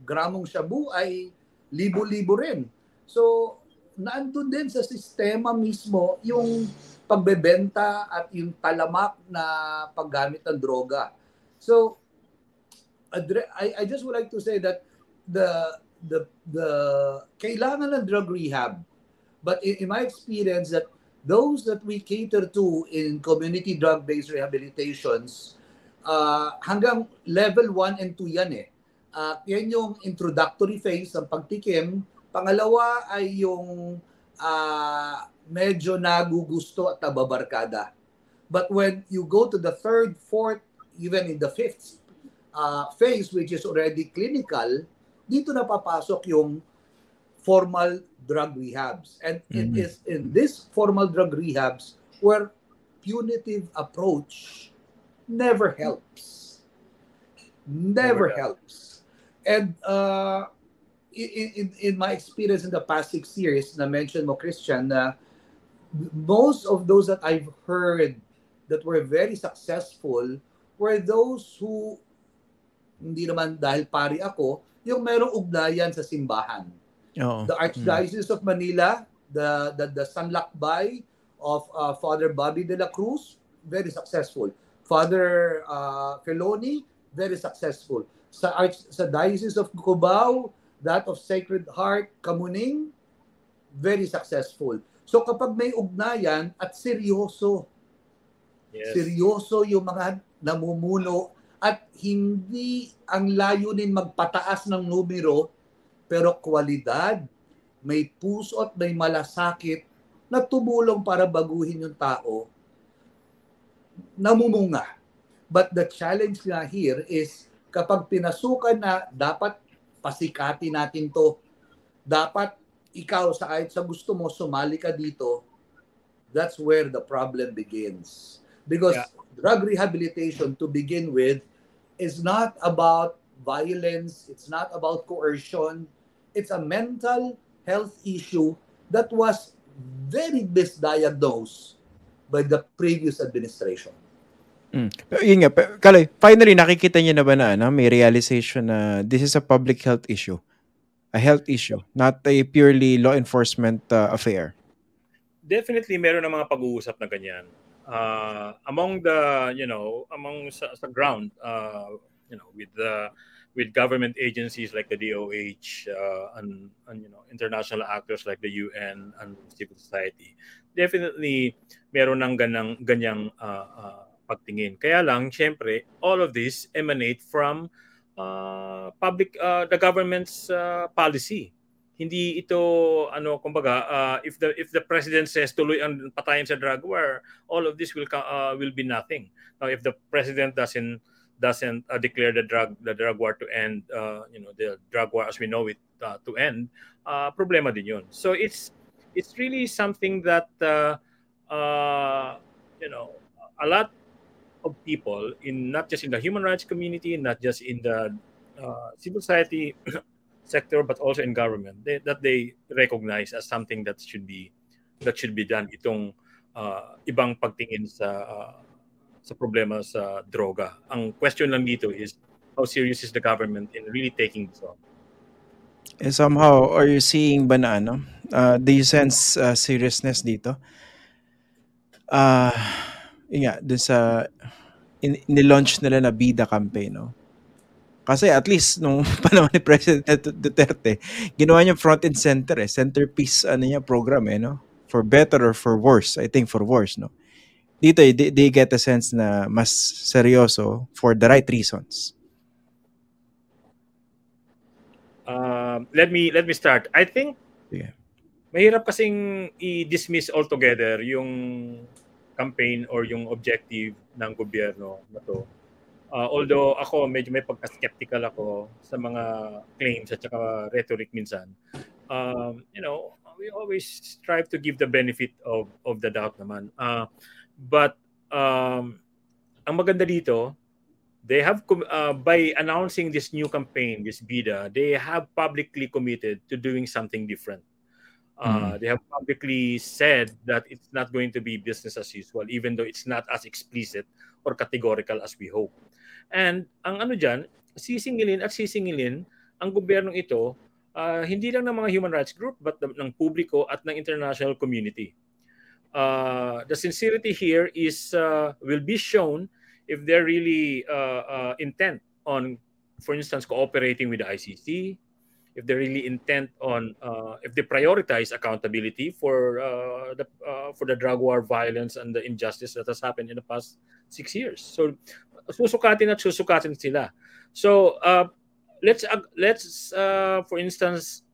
gramong shabu ay libo-libo rin. So, naandun din sa sistema mismo yung pagbebenta at yung talamak na paggamit ng droga. So, I, I just would like to say that the the the kailangan ng drug rehab. But in, in my experience that those that we cater to in community drug-based rehabilitations, uh, hanggang level 1 and 2 yan eh. Uh, yan yung introductory phase ng pagtikim. Pangalawa ay yung uh, medyo nagugusto at nababarkada. But when you go to the third, fourth, even in the fifth uh, phase, which is already clinical, dito na papasok yung formal drug rehabs. And mm-hmm. it is in this formal drug rehabs where punitive approach never helps. Never, never helps. And uh, in, in, in my experience in the past six years, na mention mo, Christian, na most of those that I've heard that were very successful were those who, hindi naman dahil pari ako, yung merong ugnayan sa simbahan Oh. The Archdiocese mm. of Manila, the the, the Sanlakbay of uh, Father Bobby de la Cruz, very successful. Father uh, Feloni, very successful. Sa Arch, sa Diocese of Cubao, that of Sacred Heart, Kamuning, very successful. So kapag may ugnayan at seryoso, yes. seryoso yung mga namumuno at hindi ang layunin magpataas ng numero, pero kwalidad, may puso at may malasakit na tumulong para baguhin yung tao, namumunga. But the challenge nga here is kapag pinasukan na dapat pasikati natin to, dapat ikaw sa kahit sa gusto mo sumali ka dito, that's where the problem begins. Because yeah. drug rehabilitation to begin with is not about violence, it's not about coercion, it's a mental health issue that was very misdiagnosed by the previous administration. Mm. Pero yun nga, Kaloy, finally nakikita niyo na ba na ano, may realization na this is a public health issue? A health issue, not a purely law enforcement uh, affair. Definitely meron ng mga pag-uusap na ganyan. Uh, among the, you know, among sa, sa ground, uh, you know, with the with government agencies like the DOH uh, and, and you know international actors like the UN and civil society definitely meron ng ganang ganyang uh, uh, pagtingin. Kaya lang syempre all of this emanate from uh, public uh, the government's uh, policy. Hindi ito ano kumbaga uh, if the if the president says tuloy ang patayin sa drug war all of this will uh, will be nothing. Now if the president doesn't doesn't uh, declare the drug the drug war to end uh, you know the drug war as we know it uh, to end uh, problema din yun. So it's it's really something that uh, uh, you know a lot of people in not just in the human rights community not just in the uh, civil society sector but also in government they, that they recognize as something that should be that should be done itong uh, ibang pagtingin sa uh, sa problema sa droga. Ang question lang dito is how serious is the government in really taking this on? And somehow, are you seeing ba na ano? Uh, do you sense uh, seriousness dito? Uh, yun nga, dun sa in, in-launch nila na Bida campaign, no? Kasi at least nung panahon ni President Duterte, ginawa niya front and center eh, centerpiece ano niya program eh, no? For better or for worse, I think for worse, no? dito they, they get a sense na mas seryoso for the right reasons. Uh, let me let me start. I think yeah. mahirap kasing i-dismiss altogether yung campaign or yung objective ng gobyerno na to. Uh, although ako medyo may pagka-skeptical ako sa mga claims at saka rhetoric minsan. Um, you know, we always strive to give the benefit of of the doubt naman. Uh, But um, ang maganda dito, they have uh, by announcing this new campaign, this BIDA, they have publicly committed to doing something different. Uh, mm. They have publicly said that it's not going to be business as usual, even though it's not as explicit or categorical as we hope. And ang ano dyan, sisingilin at sisingilin ang gobyernong ito, uh, hindi lang ng mga human rights group, but ng publiko at ng international community uh, the sincerity here is uh, will be shown if they're really uh, uh, intent on, for instance, cooperating with the ICC, if they're really intent on uh, if they prioritize accountability for uh, the uh, for the drug war violence and the injustice that has happened in the past six years. So susukatin at susukatin sila. So uh, let's let's uh, for instance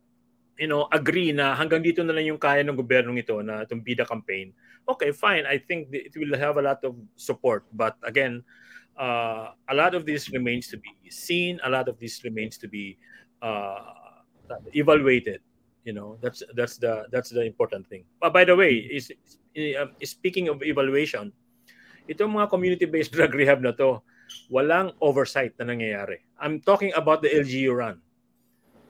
you know agree na hanggang dito na lang yung kaya ng gobyernong ito na itong bida campaign. Okay fine. I think it will have a lot of support. But again uh, a lot of this remains to be seen. A lot of this remains to be uh, evaluated. You know, that's that's the that's the important thing. But by the way, is, uh, speaking of evaluation, itong mga community-based drug rehab na to, walang oversight na nangyayari. I'm talking about the LGU run.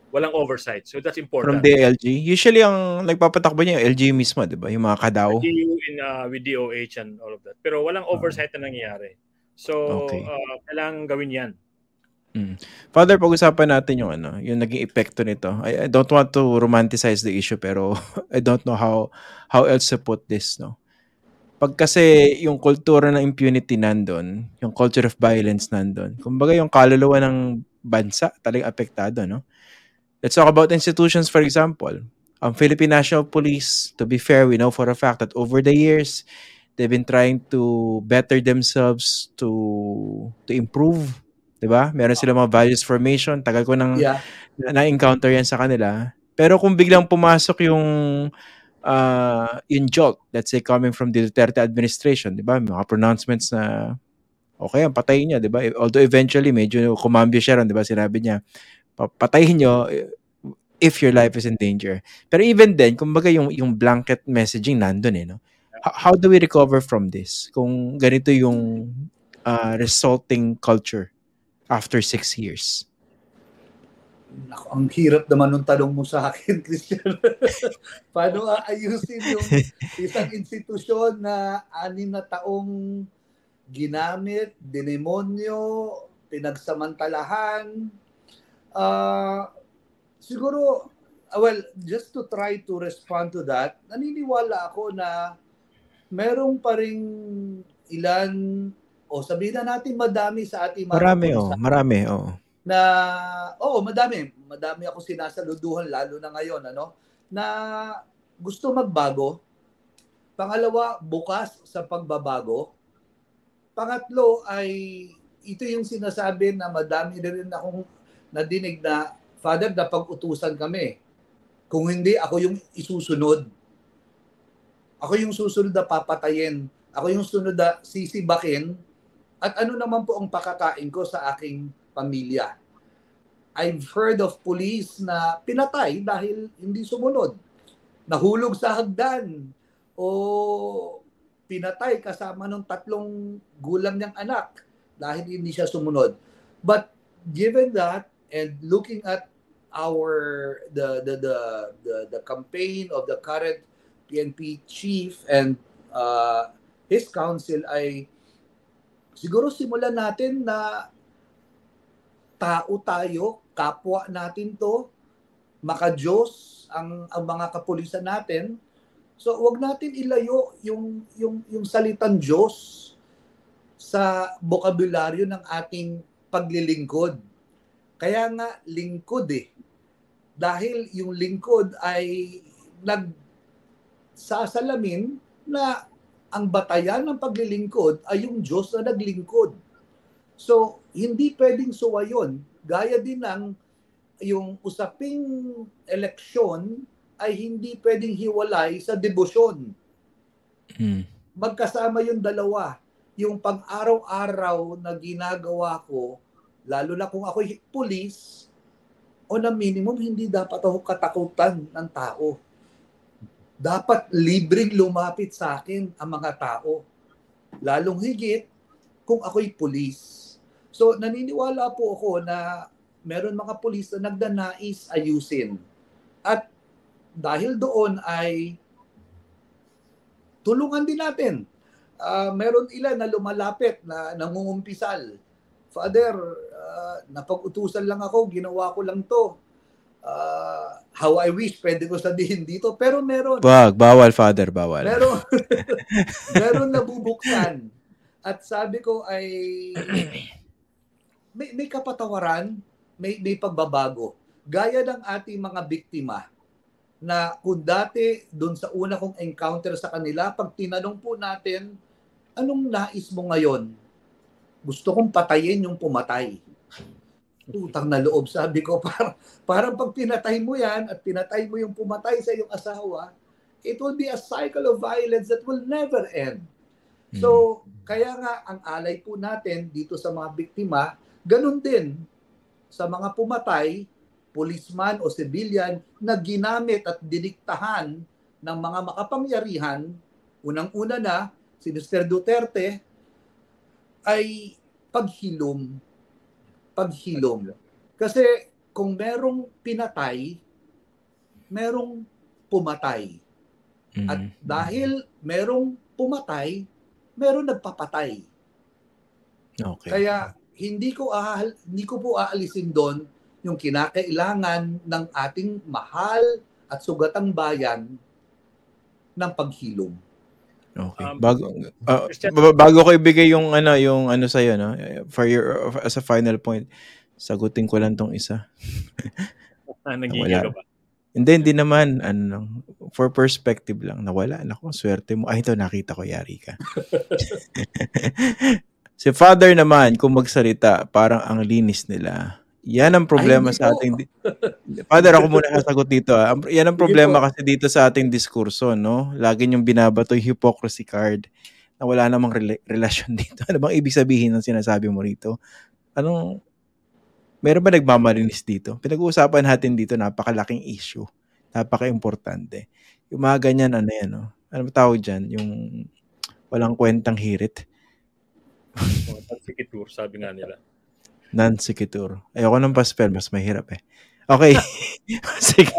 Walang oversight. So that's important. From the LG? Usually, ang nagpapatakbo niya yung LGU mismo, di ba? Yung mga kadaw. LGU in, uh, with DOH and all of that. Pero walang oversight na nangyayari. So, Okay. uh, kailangan gawin yan. Mm. Father, pag-usapan natin yung ano, yung naging epekto nito. I, I don't want to romanticize the issue pero I don't know how how else to put this, no. Pag kasi yung kultura ng impunity nandun, yung culture of violence nandun, kumbaga yung kaluluwa ng bansa talagang apektado, no? Let's talk about institutions, for example. Ang Philippine National Police, to be fair, we know for a fact that over the years, they've been trying to better themselves to to improve 'di ba? Meron sila mga values formation. Tagal ko nang Yeah. na- na-encounter yan sa kanila. Pero kung biglang pumasok yung uh, yung jolt, let's say coming from the Duterte administration, 'di ba? Mga pronouncements na okay, ang patayin niya, 'di ba? Although eventually medyo kumambyo siya ron, 'di ba? Sinabi niya, "Pa- patayin niyo eh, if your life is in danger. Pero even then, kumbaga yung yung blanket messaging nandun eh, no? How, how do we recover from this? Kung ganito yung uh, resulting culture after six years. Naku, ang hirap naman nung tanong mo sa akin, Christian. Paano aayusin yung isang institusyon na anim na taong ginamit, dinemonyo, pinagsamantalahan? Ah, siguro, ah, well, just to try to respond to that, naniniwala ako na merong pa ring ilan, o sabihin na natin madami sa ating mga Marami, oh. Marami, oh. na oo, madami. Madami ako sinasaluduhan lalo na ngayon ano na gusto magbago. Pangalawa, bukas sa pagbabago. Pangatlo ay ito yung sinasabi na madami na rin akong nadinig na Father, napag-utusan kami. Kung hindi, ako yung isusunod. Ako yung susunod na papatayin. Ako yung sunod na sisibakin. At ano naman po ang pakakain ko sa aking pamilya. I've heard of police na pinatay dahil hindi sumunod. Nahulog sa hagdan o pinatay kasama ng tatlong gulang niyang anak dahil hindi siya sumunod. But given that and looking at our the the the the, the campaign of the current PNP chief and uh, his council ay siguro simulan natin na tao tayo, kapwa natin to, maka-Diyos ang, ang mga kapulisan natin. So wag natin ilayo yung yung yung salitang Diyos sa bokabularyo ng ating paglilingkod. Kaya nga lingkod eh. Dahil yung lingkod ay nag sasalamin na ang batayan ng paglilingkod ay yung Diyos na naglingkod. So, hindi pwedeng suwayon. Gaya din ng yung usaping eleksyon ay hindi pwedeng hiwalay sa debosyon. Mm. Magkasama yung dalawa. Yung pang-araw-araw na ginagawa ko, lalo na kung ako'y pulis, o na minimum, hindi dapat ako katakutan ng tao. Dapat libreng lumapit sa akin ang mga tao. Lalong higit kung ako'y pulis. So naniniwala po ako na meron mga pulis na nagdanais ayusin. At dahil doon ay tulungan din natin. Ah, meron ilan na lumalapit na nangungumpisal. Father, ah, napag-utusan lang ako, ginawa ko lang to. Ah, how I wish, pwede ko sabihin dito. Pero meron. Wag, bawal, father, bawal. Meron, meron nabubuksan. At sabi ko ay may, may kapatawaran, may, may pagbabago. gaya ng ating mga biktima na kung dati doon sa una kong encounter sa kanila, pag tinanong po natin, anong nais mo ngayon? Gusto kong patayin yung pumatay. Utang na loob, sabi ko, parang, parang pag pinatay mo yan at pinatay mo yung pumatay sa iyong asawa, it will be a cycle of violence that will never end. So, kaya nga ang alay po natin dito sa mga biktima, ganun din sa mga pumatay, policeman o civilian na ginamit at diniktahan ng mga makapangyarihan, unang-una na si Mr. Duterte, ay paghilom. Paghilom. Kasi kung merong pinatay, merong pumatay. At Mm. dahil merong pumatay, meron nagpapatay. Okay. Kaya hindi ko ahal, hindi ko po aalisin doon yung kinakailangan ng ating mahal at sugatang bayan ng paghilom. Okay. Um, bago ba- bago ko ibigay yung ano yung ano sa no for your as a final point sagutin ko lang tong isa. Ah, nagigil ba? Hindi hindi naman ano for perspective lang nawala nako swerte mo ay ito nakita ko yari ka. si father naman kung magsalita parang ang linis nila. Yan ang problema Ay, sa ating Father ako muna sasagot dito. ah. Ang- Yan ang problema kasi dito sa ating diskurso, no? Lagi yung binabato yung hypocrisy card na wala namang rela- relasyon dito. Ano bang ibig sabihin ng sinasabi mo rito? Anong meron ba nagmamalinis dito? Pinag-uusapan natin dito napakalaking issue. Napaka-importante. Yung mga ganyan ano yan, no? Ano ba tawag diyan? Yung walang kwentang hirit. Oh, Pagsikitur, sabi nga nila. Non-sequitur. Ayoko ng paspel, mas mahirap eh. Okay. Sige.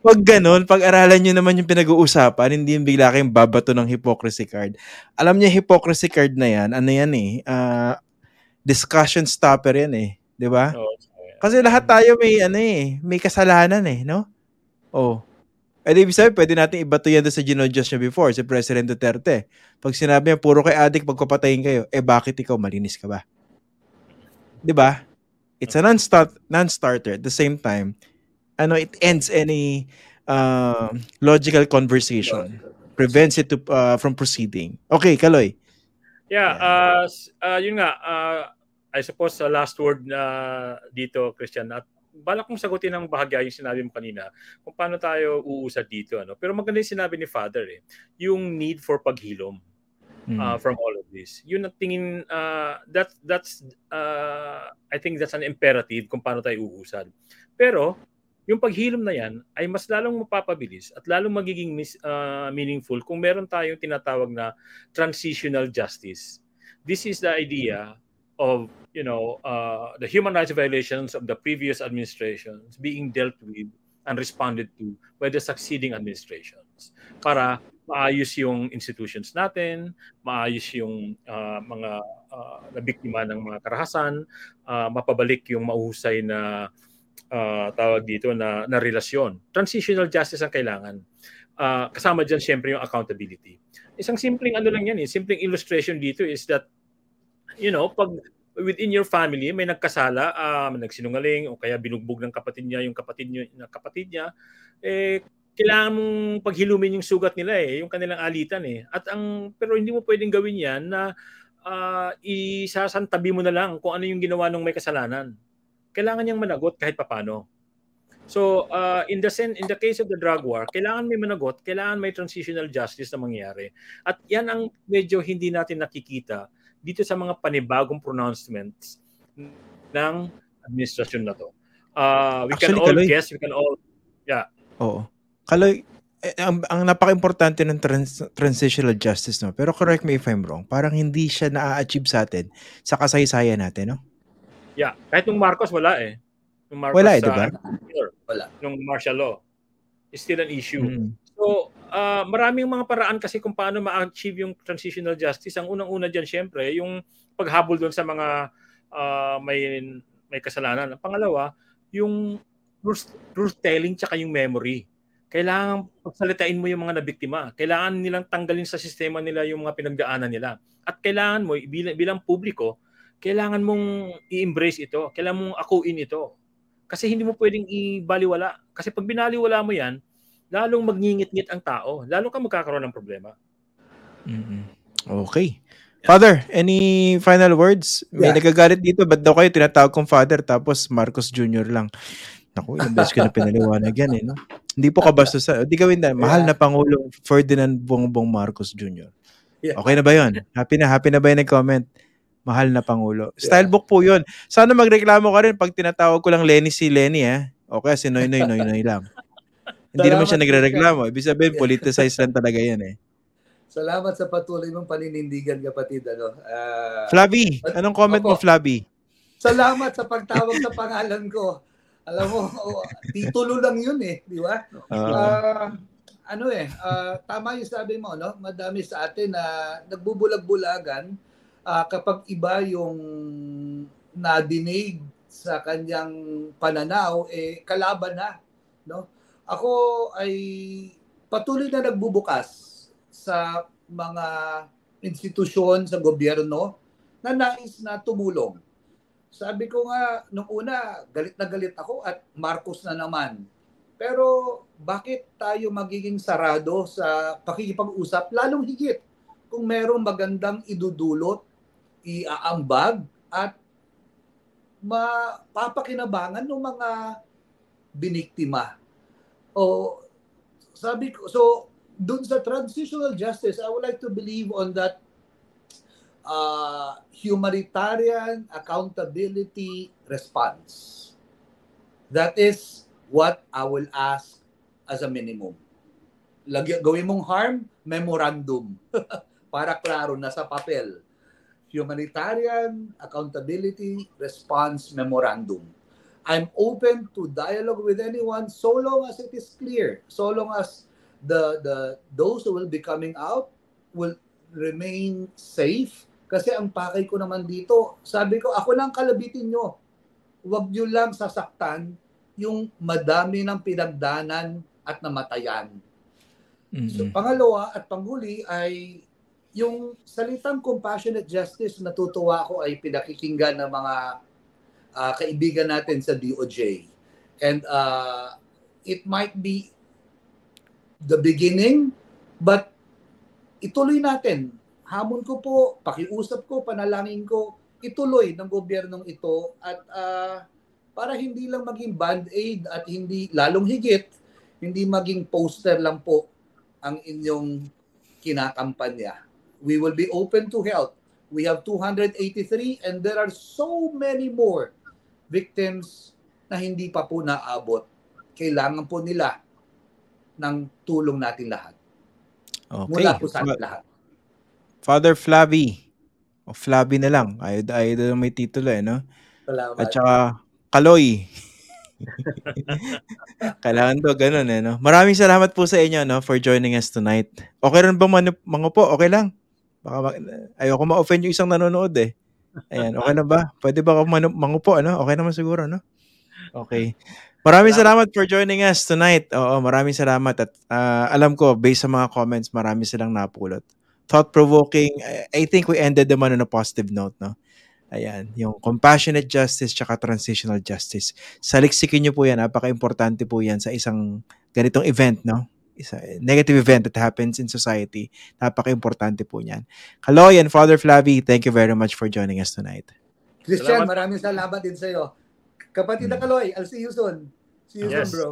Huwag ganun. Pag-aralan nyo naman yung pinag-uusapan, hindi yung bigla kayong babato ng hypocrisy card. Alam niyo, hypocrisy card na yan, ano yan eh, ah, discussion stopper yan eh. Di ba? Oh, Kasi lahat tayo may, ano eh, may kasalanan eh, no? Oh. Eh, ibig sabihin, pwede natin ibato yan sa ginodjust niya before, si President Duterte. Pag sinabi niya, puro kay adik, pagpapatayin kayo, eh bakit ikaw malinis ka ba? Di ba? It's a non-start, non-starter. At the same time, ano, it ends any uh, logical conversation. Prevents it to, uh, from proceeding. Okay, Kaloy. Yeah, uh, uh, yun nga, uh, I suppose sa last word na dito, Christian, at balak kong sagutin ng bahagya yung sinabi mo kanina kung paano tayo uusad dito. Ano? Pero maganda yung sinabi ni Father, eh, yung need for paghilom Mm. uh, from all of this. Yun ang tingin, uh, that, that's, uh, I think that's an imperative kung paano tayo uusad. Pero, yung paghilom na yan ay mas lalong mapapabilis at lalong magiging mis, uh, meaningful kung meron tayong tinatawag na transitional justice. This is the idea of you know uh, the human rights violations of the previous administrations being dealt with and responded to by the succeeding administrations para maayos yung institutions natin, maayos yung uh, mga uh, nabiktima ng mga karahasan, uh, mapabalik yung mahusay na uh, tawag dito na, na relasyon. Transitional justice ang kailangan. Uh, kasama dyan siyempre yung accountability. Isang simpleng ano lang yan eh, simpleng illustration dito is that you know, pag within your family may nagkasala, um, nagsinungaling o kaya binugbog ng kapatid niya yung kapatid niya, kapatid niya, eh kailangan mong paghilumin yung sugat nila eh, yung kanilang alitan eh. At ang pero hindi mo pwedeng gawin 'yan na uh, isasantabi mo na lang kung ano yung ginawa ng may kasalanan. Kailangan niyang managot kahit papano. So, uh, in the sen- in the case of the drug war, kailangan may managot, kailangan may transitional justice na mangyari. At 'yan ang medyo hindi natin nakikita dito sa mga panibagong pronouncements ng administrasyon na to. Uh, we Actually, can all Kaloy- guess, we can all Oo. Kaloy, eh, ang, ang napaka-importante ng trans- transitional justice, no? Pero correct me if I'm wrong, parang hindi siya na-achieve sa atin sa kasaysayan natin, no? Yeah, kahit nung Marcos wala eh. Nung Marcos Wala eh, di ba? Wala. Nung martial law. It's still an issue. Mm. So, ah, maraming mga paraan kasi kung paano ma-achieve yung transitional justice. Ang unang-una diyan syempre, yung paghabol doon sa mga ah, may may kasalanan. Ang pangalawa, yung truth, truth telling tsaka yung memory. Kailangan pagsalitain mo yung mga nabiktima. Kailangan nilang tanggalin sa sistema nila yung mga pinagdaanan nila. At kailangan mo bilang, bilang publiko, kailangan mong i-embrace ito. Kailangan mong akuin ito. Kasi hindi mo pwedeng ibaliwala. Kasi pag binaliwala mo yan, lalong magngingit-ngit ang tao. Lalo ka magkakaroon ng problema. Mm-mm. Okay. Father, any final words? May Yeah. nagagalit dito. Ba't daw kayo tinatawag kong father tapos Marcos Jr. lang? Naku, yung best ko na pinaliwanag yan eh. No? Hindi po kabastos. Hindi gawin na. Mahal na Pangulong Ferdinand Bongbong Marcos Jr. Yeah. Okay na ba yon? Happy na, happy na ba yung nag-comment? Mahal na Pangulo. Stylebook po yun. Sana magreklamo ka rin pag tinatawag ko lang Lenny si Lenny eh. Okay, si Noy Noy Noy Noy lang. Hindi naman siya nagre-reklamo. Ibig sabihin, Yeah. politicize lang talaga yan eh. Salamat sa patuloy mong paninindigan, kapatid. Ano? Ah, Flavi, anong comment mo, Opo. Flavi? salamat sa pagtawag sa pangalan ko. Alam mo, oh, titulo lang yun eh, di ba? Ah, Ah, ano eh, ah, tama yung sabi mo, no? Madami sa atin na nagbubulag-bulagan ah, kapag iba yung nadinig sa kanyang pananaw, eh, kalaban na. No? Ako ay patuloy na nagbubukas sa mga institusyon sa gobyerno na nais na tumulong. Sabi ko nga, nung una, galit na galit ako at Marcos na naman. Pero bakit tayo magiging sarado sa pakikipag-usap? Lalong higit kung merong magandang idudulot, iaambag, at mapapakinabangan ng mga biniktima. O sabi ko, so dun sa transitional justice, I would like to believe on that uh, humanitarian accountability response. That is what I will ask as a minimum. Lagi, gawin mong harm, memorandum. Para klaro na sa papel. Humanitarian Accountability Response Memorandum. I'm open to dialogue with anyone so long as it is clear, so long as the the those who will be coming out will remain safe kasi ang pakay ko naman dito, sabi ko, ako lang kalabitin nyo. Huwag nyo lang sasaktan yung madami ng pinagdanan at namatayan. So, mm-mm. pangalawa at panghuli ay yung salitang compassionate justice natutuwa ako ay pinakikinggan ng mga ah, kaibigan natin sa DOJ. And uh, it might be the beginning, but ituloy natin. Hamon ko po, pakiusap ko, panalangin ko, ituloy ng gobyernong ito at ah, para hindi lang maging band-aid at hindi lalong higit, hindi maging poster lang po ang inyong kinakampanya. We will be open to help. We have 283 and there are so many more victims na hindi pa po naabot. Kailangan po nila ng tulong natin lahat. Okay. Mula po sa lahat. Father Flavi. O Flavi na lang. Ayaw, ayaw may titulo eh, no? Salamat. At saka, Kaloy. Kailangan daw ganun eh, no? Maraming salamat po sa inyo, no? For joining us tonight. Okay rin ba man, mga po? Okay lang? Baka ayoko ma-offend yung isang nanonood eh. Ayan, okay na ba? Pwede ba ako manu- mangupo, ano? Okay naman siguro, no? Okay. Maraming salamat for joining us tonight. Oo, maraming salamat. At ah, alam ko, based sa mga comments, marami silang napulot. Thought-provoking. I, I think we ended them on a positive note, no? Ayan, yung compassionate justice tsaka transitional justice. Saliksikin nyo po yan. Napaka-importante po yan sa isang ganitong event, no? Isa, negative event that happens in society. Napaka-importante po niyan. Kaloy and Father Flavi, thank you very much for joining us tonight. Christian, Salamat. maraming salamat din sa iyo. Kapatid na Mm. Kaloy, I'll see you soon. See you Yes. soon, bro.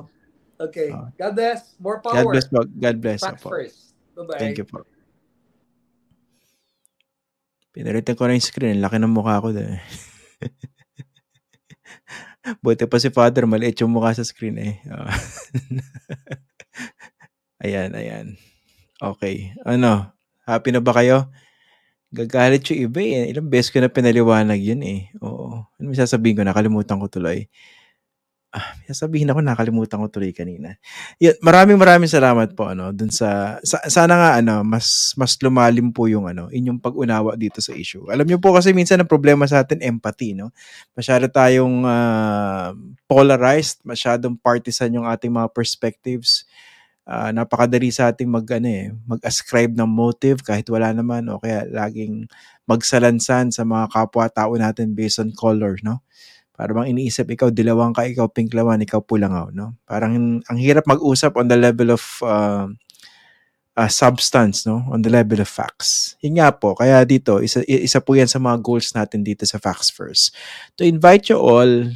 Okay. Ah. God bless. More power. God bless po. God bless. Facts po. first. Bye-bye. Thank you po. Pinalitan ko na yung screen. Laki ng mukha ko doon. Buti pa si Father, maliit yung mukha sa screen eh. Oo. ayan, ayan. Okay. Ano? Happy na ba kayo? Gagalit yung iba eh. Ilang beses ko na pinaliwanag yun eh. Oo. Ano may sasabihin ko? Nakalimutan ko tuloy. May sasabihin ako, nakalimutan ko tuloy kanina. Yan, maraming maraming salamat po ano dun sa, sa sana nga ano mas mas lumalim po yung ano inyong pag-unawa dito sa issue. Alam niyo po kasi minsan ang problema sa atin empathy no. Masyado tayong ah, polarized, masyadong partisan yung ating mga perspectives. Ah, napakadali sa ating mag ano eh, mag-ascribe ng motive kahit wala naman o kaya laging magsalansan sa mga kapwa-tao natin based on color no. Para bang iniisip ikaw dilawang ka, ikaw pinklawan, ikaw pulangaw, no? Parang ang hirap mag-usap on the level of uh, uh, substance, no? On the level of facts. Yun nga po, kaya dito, isa, isa po yan sa mga goals natin dito sa Facts First. To invite you all,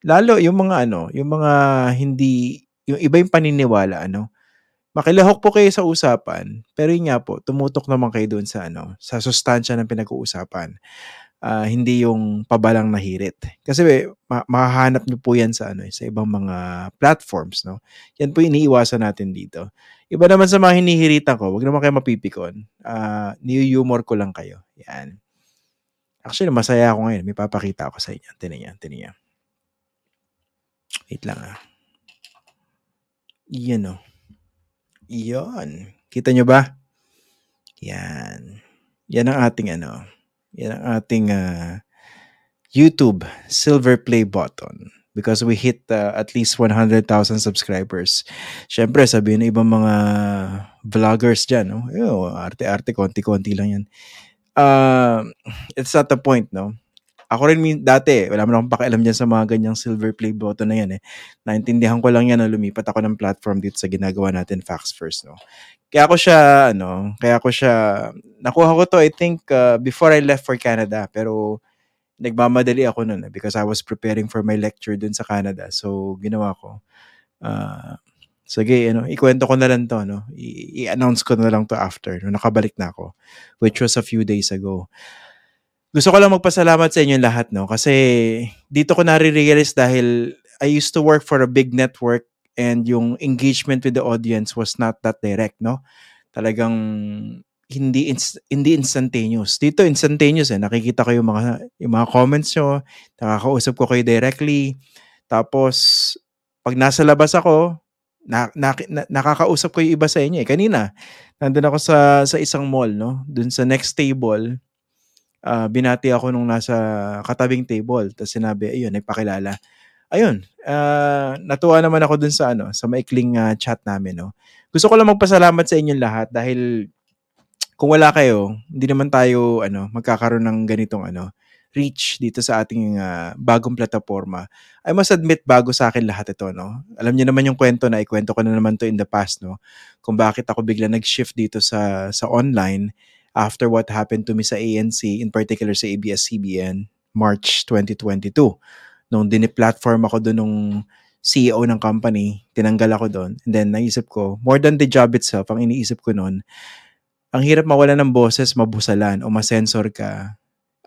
lalo yung mga ano, yung mga hindi, yung iba yung paniniwala, ano? Makilahok po kayo sa usapan, pero yun nga po, tumutok naman kayo doon sa ano, sa sustansya ng pinag-uusapan uh, hindi yung pabalang nahirit. Kasi ma- mahahanap niyo po yan sa ano eh, sa ibang mga platforms, no. Yan po iniiwasan natin dito. Iba naman sa mga hinihiritan ko, wag naman kayo mapipikon. Uh, humor ko lang kayo. Yan. Actually, masaya ako ngayon. May papakita ako sa inyo. Tinan niya, tinan niya. Wait lang ah. Yan o. Oh. Yan. Kita nyo ba? Yan. Yan ang ating ano yan ang ating uh, YouTube silver play button because we hit uh, at least 100,000 subscribers. Syempre, sabihin ng ibang mga vloggers dyan, no? Ew, arte-arte, konti-konti lang yan. Uh, it's not the point, no? Ako rin min, dati, wala man akong pakialam dyan sa mga ganyang silver play button na yan eh. Naintindihan ko lang yan na lumipat ako ng platform dito sa ginagawa natin Facts First, no? Kaya ako siya, ano, kaya ako siya, nakuha ko to, I think, uh, before I left for Canada. Pero, nagmamadali ako nun eh, because I was preparing for my lecture dun sa Canada. So, ginawa ko. Uh, sige, ano, ikwento ko na lang to, no? I-announce ko na lang to after, no? nakabalik na ako, which was a few days ago gusto ko lang magpasalamat sa inyo lahat, no? Kasi dito ko nare-realize dahil I used to work for a big network and yung engagement with the audience was not that direct, no? Talagang hindi ins- hindi instantaneous. Dito instantaneous eh. Nakikita ko yung mga yung mga comments nyo, nakakausap ko kayo directly. Tapos pag nasa labas ako, na, na, na, nakakausap ko yung iba sa inyo eh. Kanina, nandun ako sa sa isang mall, no? Dun sa next table, uh, binati ako nung nasa katabing table. Tapos sinabi, ayun, nagpakilala. Ayun, uh, natuwa naman ako dun sa ano, sa maikling uh, chat namin, no. Gusto ko lang magpasalamat sa inyong lahat dahil kung wala kayo, hindi naman tayo ano, magkakaroon ng ganitong ano, reach dito sa ating uh, bagong plataforma. I must admit bago sa akin lahat ito, no. Alam niyo naman yung kwento na ikwento ko na naman to in the past, no. Kung bakit ako bigla nag-shift dito sa sa online after what happened to me sa ANC, in particular sa ABS-CBN, March 2022. Nung diniplatform ako doon nung CEO ng company, tinanggal ako doon. And then naisip ko, more than the job itself, ang iniisip ko noon, ang hirap mawala ng boses, mabusalan o masensor ka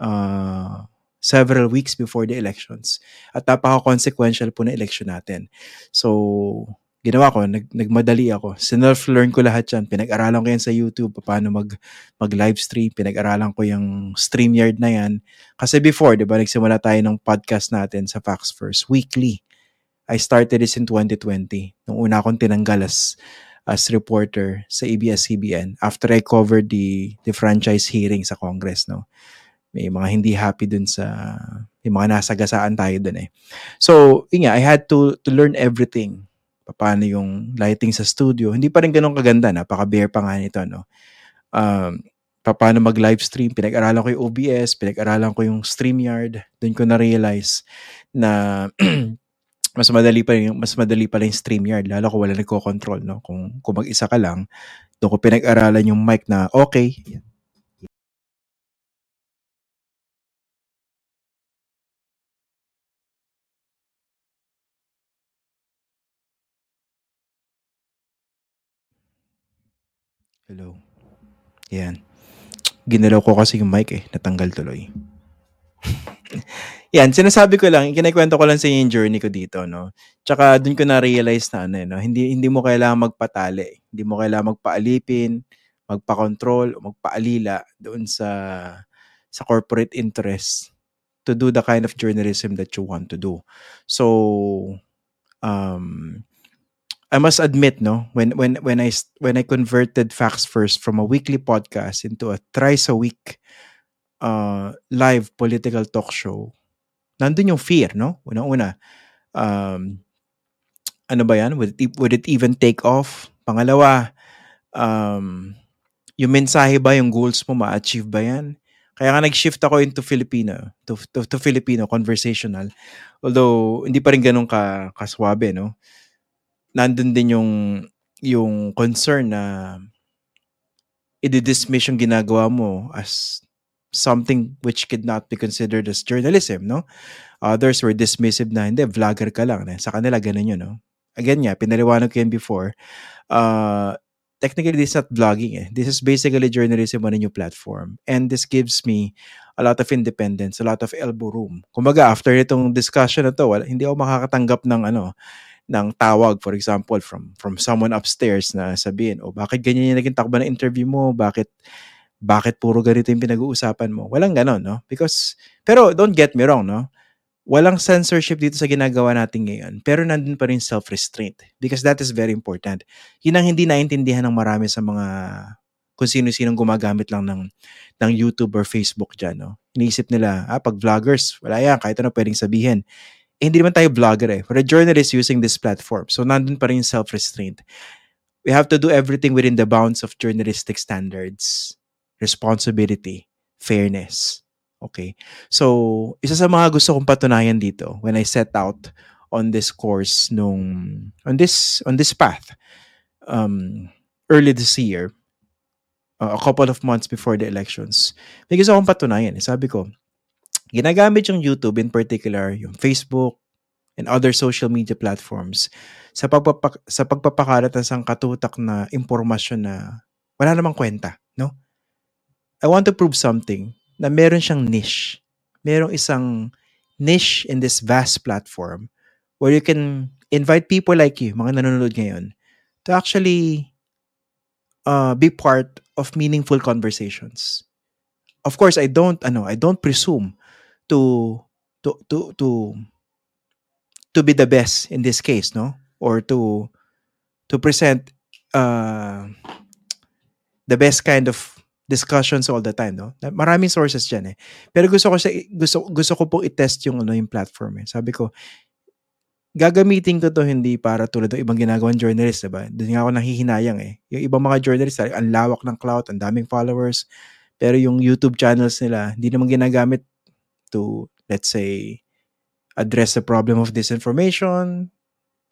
uh, several weeks before the elections. At napaka-consequential po na election natin. So, ginawa ko, nag, nagmadali ako. Sinelf-learn ko lahat yan. Pinag-aralan ko yan sa YouTube, paano mag, mag-live stream. Pinag-aralan ko yung StreamYard na yan. Kasi before, di ba, nagsimula tayo ng podcast natin sa Facts First, weekly. I started this in 2020. Nung una akong tinanggal as, as reporter sa ABS-CBN after I covered the, the franchise hearing sa Congress, no? May mga hindi happy dun sa, may mga nasagasaan tayo dun eh. So, yun nga, I had to, to learn everything paano yung lighting sa studio. Hindi pa rin ganun kaganda, napaka-bare pa nga nito, no? Um, paano mag-live stream, pinag-aralan ko yung OBS, pinag-aralan ko yung StreamYard, doon ko na-realize na mas madali pa yung mas madali pa yung StreamYard lalo kung wala nagko-control no kung kung mag-isa ka lang doon ko pinag-aralan yung mic na okay Hello. Yan. Ginalaw ko kasi yung mic eh. Natanggal tuloy. Yan, sinasabi ko lang, kinikwento ko lang sa yung journey ko dito, no? Tsaka dun ko na-realize na ano, eh, no? Hindi, hindi mo kailangan magpatali. Hindi mo kailangan magpaalipin, magpa-control, o magpaalila doon sa sa corporate interest to do the kind of journalism that you want to do. So, um, I must admit, no, when when when I when I converted Facts First from a weekly podcast into a thrice a week uh, live political talk show, nandun yung fear, no? Una-una, um, ano ba yan? Would it, would it even take off? Pangalawa, um, yung mensahe ba, yung goals mo, ma-achieve ba yan? Kaya nga nag-shift ako into Filipino, to, to, to Filipino conversational. Although hindi pa rin ganun ka kaswabe, no? Nandun din yung yung concern na i-dismiss yung ginagawa mo as something which could not be considered as journalism, no? Others were dismissive na, hindi, vlogger ka lang. Sa kanila, ganun yun, no? Again nga, pinaliwanag ko yan before. Uh, technically, this is not vlogging eh. This is basically journalism on a new platform. And this gives me a lot of independence, a lot of elbow room. Kumbaga, after itong discussion na to, wala, hindi ako makakatanggap ng ano, ng tawag for example from from someone upstairs na sabihin oh bakit ganyan yung naging takbo ng interview mo? Bakit bakit puro ganito yung pinag-uusapan mo? Walang ganon no? Because pero don't get me wrong no? Walang censorship dito sa ginagawa natin ngayon pero nandun pa rin self-restraint because that is very important. Yun ang hindi naintindihan ng marami sa mga kung sino-sinong gumagamit lang ng ng YouTube or Facebook diyan no? Iniisip nila ah pag vloggers wala yan kahit ano pwedeng sabihin eh, hindi naman tayo vlogger eh. We're a journalist using this platform. So, nandun pa rin self-restraint. We have to do everything within the bounds of journalistic standards, responsibility, fairness. Okay? So, isa sa mga gusto kong patunayan dito when I set out on this course nung on this on this path um early this year uh, a couple of months before the elections may gusto akong patunayan eh. sabi ko ginagamit yung YouTube in particular, yung Facebook, and other social media platforms sa, pagpapak- sa pagpapakalat ng isang katutak na impormasyon na wala namang kwenta, no? I want to prove something na meron siyang niche. Merong isang niche in this vast platform where you can invite people like you, mga nanonood ngayon, to actually uh, be part of meaningful conversations. Of course, I don't ano, I don't presume to to to to to be the best in this case no? Or to to present uh, the best kind of discussions all the time no? Maraming sources diyan eh. Pero gusto ko sa gusto gusto ko pong i-test yung ano yung platform eh. Sabi ko gagamitin ko to hindi para tulad ng ibang ginagawang journalist, diba? Doon nga ako nahihinayang eh. Yung ibang mga journalist, ang lawak ng clout, ang daming followers, pero yung YouTube channels nila, hindi naman ginagamit to, let's say, address the problem of disinformation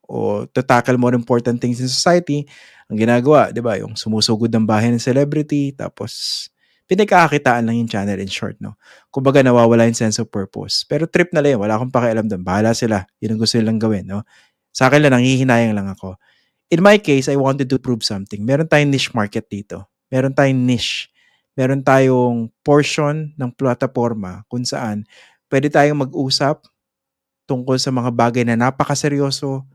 o to tackle more important things in society, ang ginagawa, di ba, yung sumusugod ng bahay ng celebrity, tapos pinagkakakitaan lang yung channel in short, no? Kumbaga nawawala yung sense of purpose. Pero trip na lang yun, wala akong pakialam doon. Bahala sila. Yun ang gusto nilang gawin, no? Sa akin lang, nangihinayang lang ako. In my case, I wanted to prove something. Meron tayong niche market dito. Meron tayong niche meron tayong portion ng plataforma kung saan pwede tayong mag-usap tungkol sa mga bagay na napakaseryoso,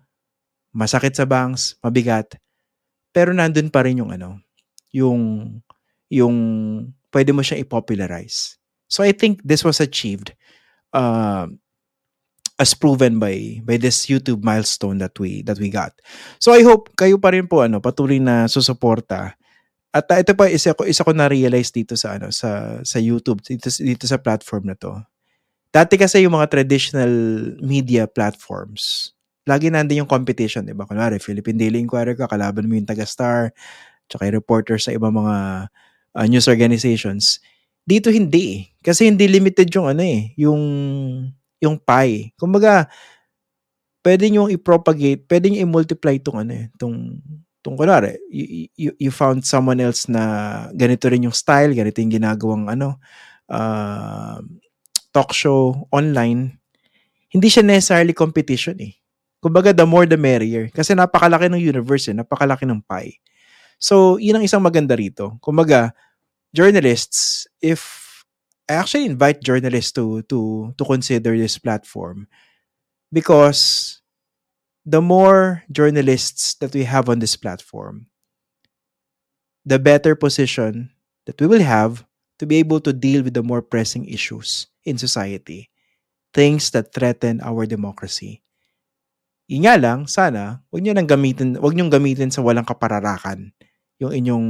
masakit sa bangs, mabigat, pero nandun pa rin yung ano, yung yung pwede mo siyang i-popularize. So I think this was achieved uh, as proven by by this YouTube milestone that we that we got. So I hope kayo pa rin po ano patuloy na susuporta at uh, ito pa isa ko isa ko na-realize dito sa ano sa sa YouTube dito dito sa platform na to. Dati kasi yung mga traditional media platforms, lagi nandiyan yung competition, 'di ba? Kunwari, Philippine Daily Inquirer ka, kalaban mo yung taga-Star, tsaka yung reporter sa ibang mga uh, news organizations. Dito hindi eh. Kasi hindi limited yung ano eh, yung yung pie. Kumbaga, pwede nyo i-propagate, pwede nyo i-multiply itong ano eh, itong kung kunwari, you, you, you found someone else na ganito rin yung style, ganito yung ginagawang ano, uh, talk show online, hindi siya necessarily competition eh. Kumbaga, the more the merrier. Kasi napakalaki ng universe eh, napakalaki ng pie. So, yun ang isang maganda rito. Kumbaga, journalists, if I actually invite journalists to to to consider this platform because the more journalists that we have on this platform, the better position that we will have to be able to deal with the more pressing issues in society, things that threaten our democracy. Yun nga lang, sana, huwag nyo nang gamitin, huwag nyo gamitin sa walang kapararakan yung inyong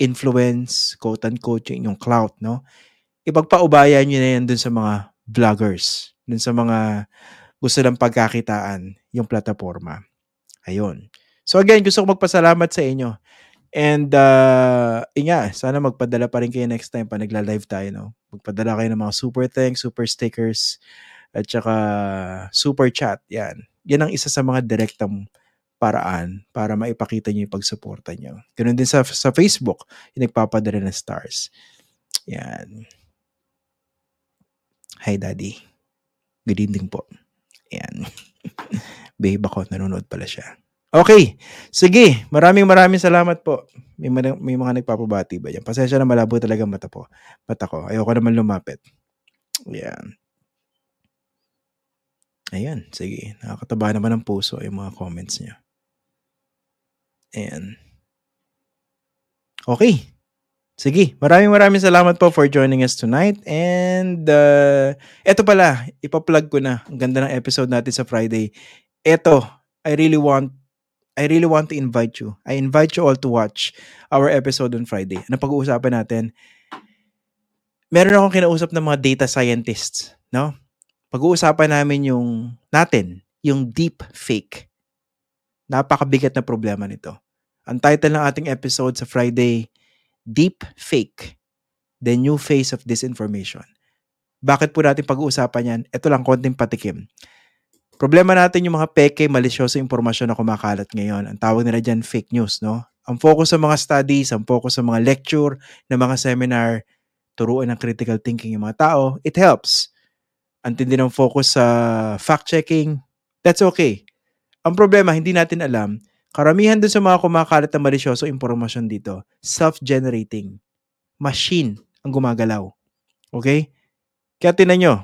influence, quote-unquote, yung inyong clout, no? Ipagpaubaya nyo na yan dun sa mga vloggers, dun sa mga gusto lang pagkakitaan yung plataforma. Ayun. So again, gusto ko magpasalamat sa inyo. And uh, yun nga, sana magpadala pa rin kayo next time pa nagla-live tayo, no? Magpadala kayo ng mga super thanks, super stickers, at saka super chat. Yan. Yan ang isa sa mga direktang paraan para maipakita nyo yung pagsuporta nyo. Ganun din sa, sa Facebook, yung nagpapadala ng stars. Yan. Hi, Daddy. Good evening po. Yan. Babe ako, nanonood pala siya. Okay. Sige. Maraming maraming salamat po. May, mga- may mga nagpapabati ba yan? Pasensya na malabo talaga mata po. Mata ko. Ayoko naman lumapit. Yan. Ayan. Sige. Nakakataba naman ng puso yung mga comments niyo. Ayan. Okay. Sige. Maraming maraming salamat po for joining us tonight. And uh, eto pala, ipa-plug ko na. Ang ganda ng episode natin sa Friday. Eto, I really want I really want to invite you. I invite you all to watch our episode on Friday. Ano pag-uusapan natin? Meron akong kinausap ng mga data scientists, no? Pag-uusapan namin yung natin, yung deep fake. Napakabigat na problema nito. Ang title ng ating episode sa Friday, Deep Fake, The New Face of Disinformation. Bakit po natin pag-uusapan yan? Ito lang, konting patikim. Problema natin yung mga peke, malisyoso impormasyon na kumakalat ngayon. Ang tawag nila dyan fake news, no? Ang focus sa mga studies, ang focus sa mga lecture, na mga seminar, turuan ng critical thinking yung mga tao, it helps. Ang tindi ng focus sa fact-checking, that's okay. Ang problema, hindi natin alam, karamihan dun sa mga kumakalat na malisyoso impormasyon dito, self-generating. Machine ang gumagalaw. Okay? Kaya tinan nyo,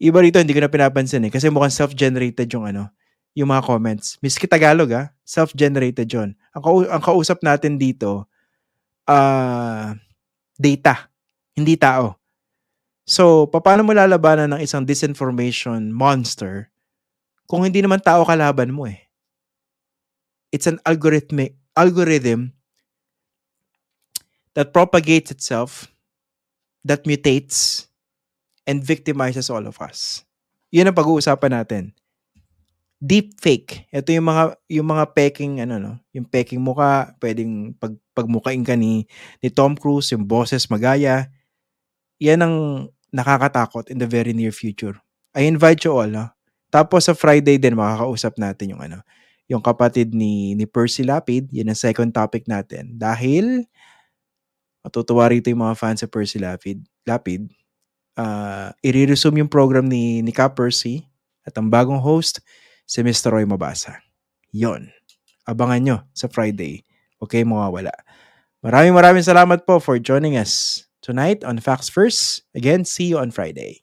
iba rito hindi ko na pinapansin eh kasi mukhang self-generated yung ano, yung mga comments. Miski Tagalog ah, self-generated yun. Ang, kau- ang kausap natin dito, ah data, hindi tao. So, paano mo lalabanan ng isang disinformation monster kung hindi naman tao kalaban mo eh? It's an algorithmic algorithm that propagates itself, that mutates, and victimizes all of us. Yun ang pag-uusapan natin. Deep fake. Ito yung mga yung mga peking ano no, yung peking muka, pwedeng pag pagmukain ka ni ni Tom Cruise, yung boses magaya. Yan ang nakakatakot in the very near future. I invite you all, no? Tapos sa Friday din makakausap natin yung ano, yung kapatid ni ni Percy Lapid, yun ang second topic natin. Dahil matutuwa rito yung mga fans sa Percy Lapid, Lapid uh, i-resume yung program ni, ni Ka Percy at ang bagong host, si Mr. Roy Mabasa. Yon. Abangan nyo sa Friday. Okay, mawawala. Maraming maraming salamat po for joining us tonight on Facts First. Again, see you on Friday.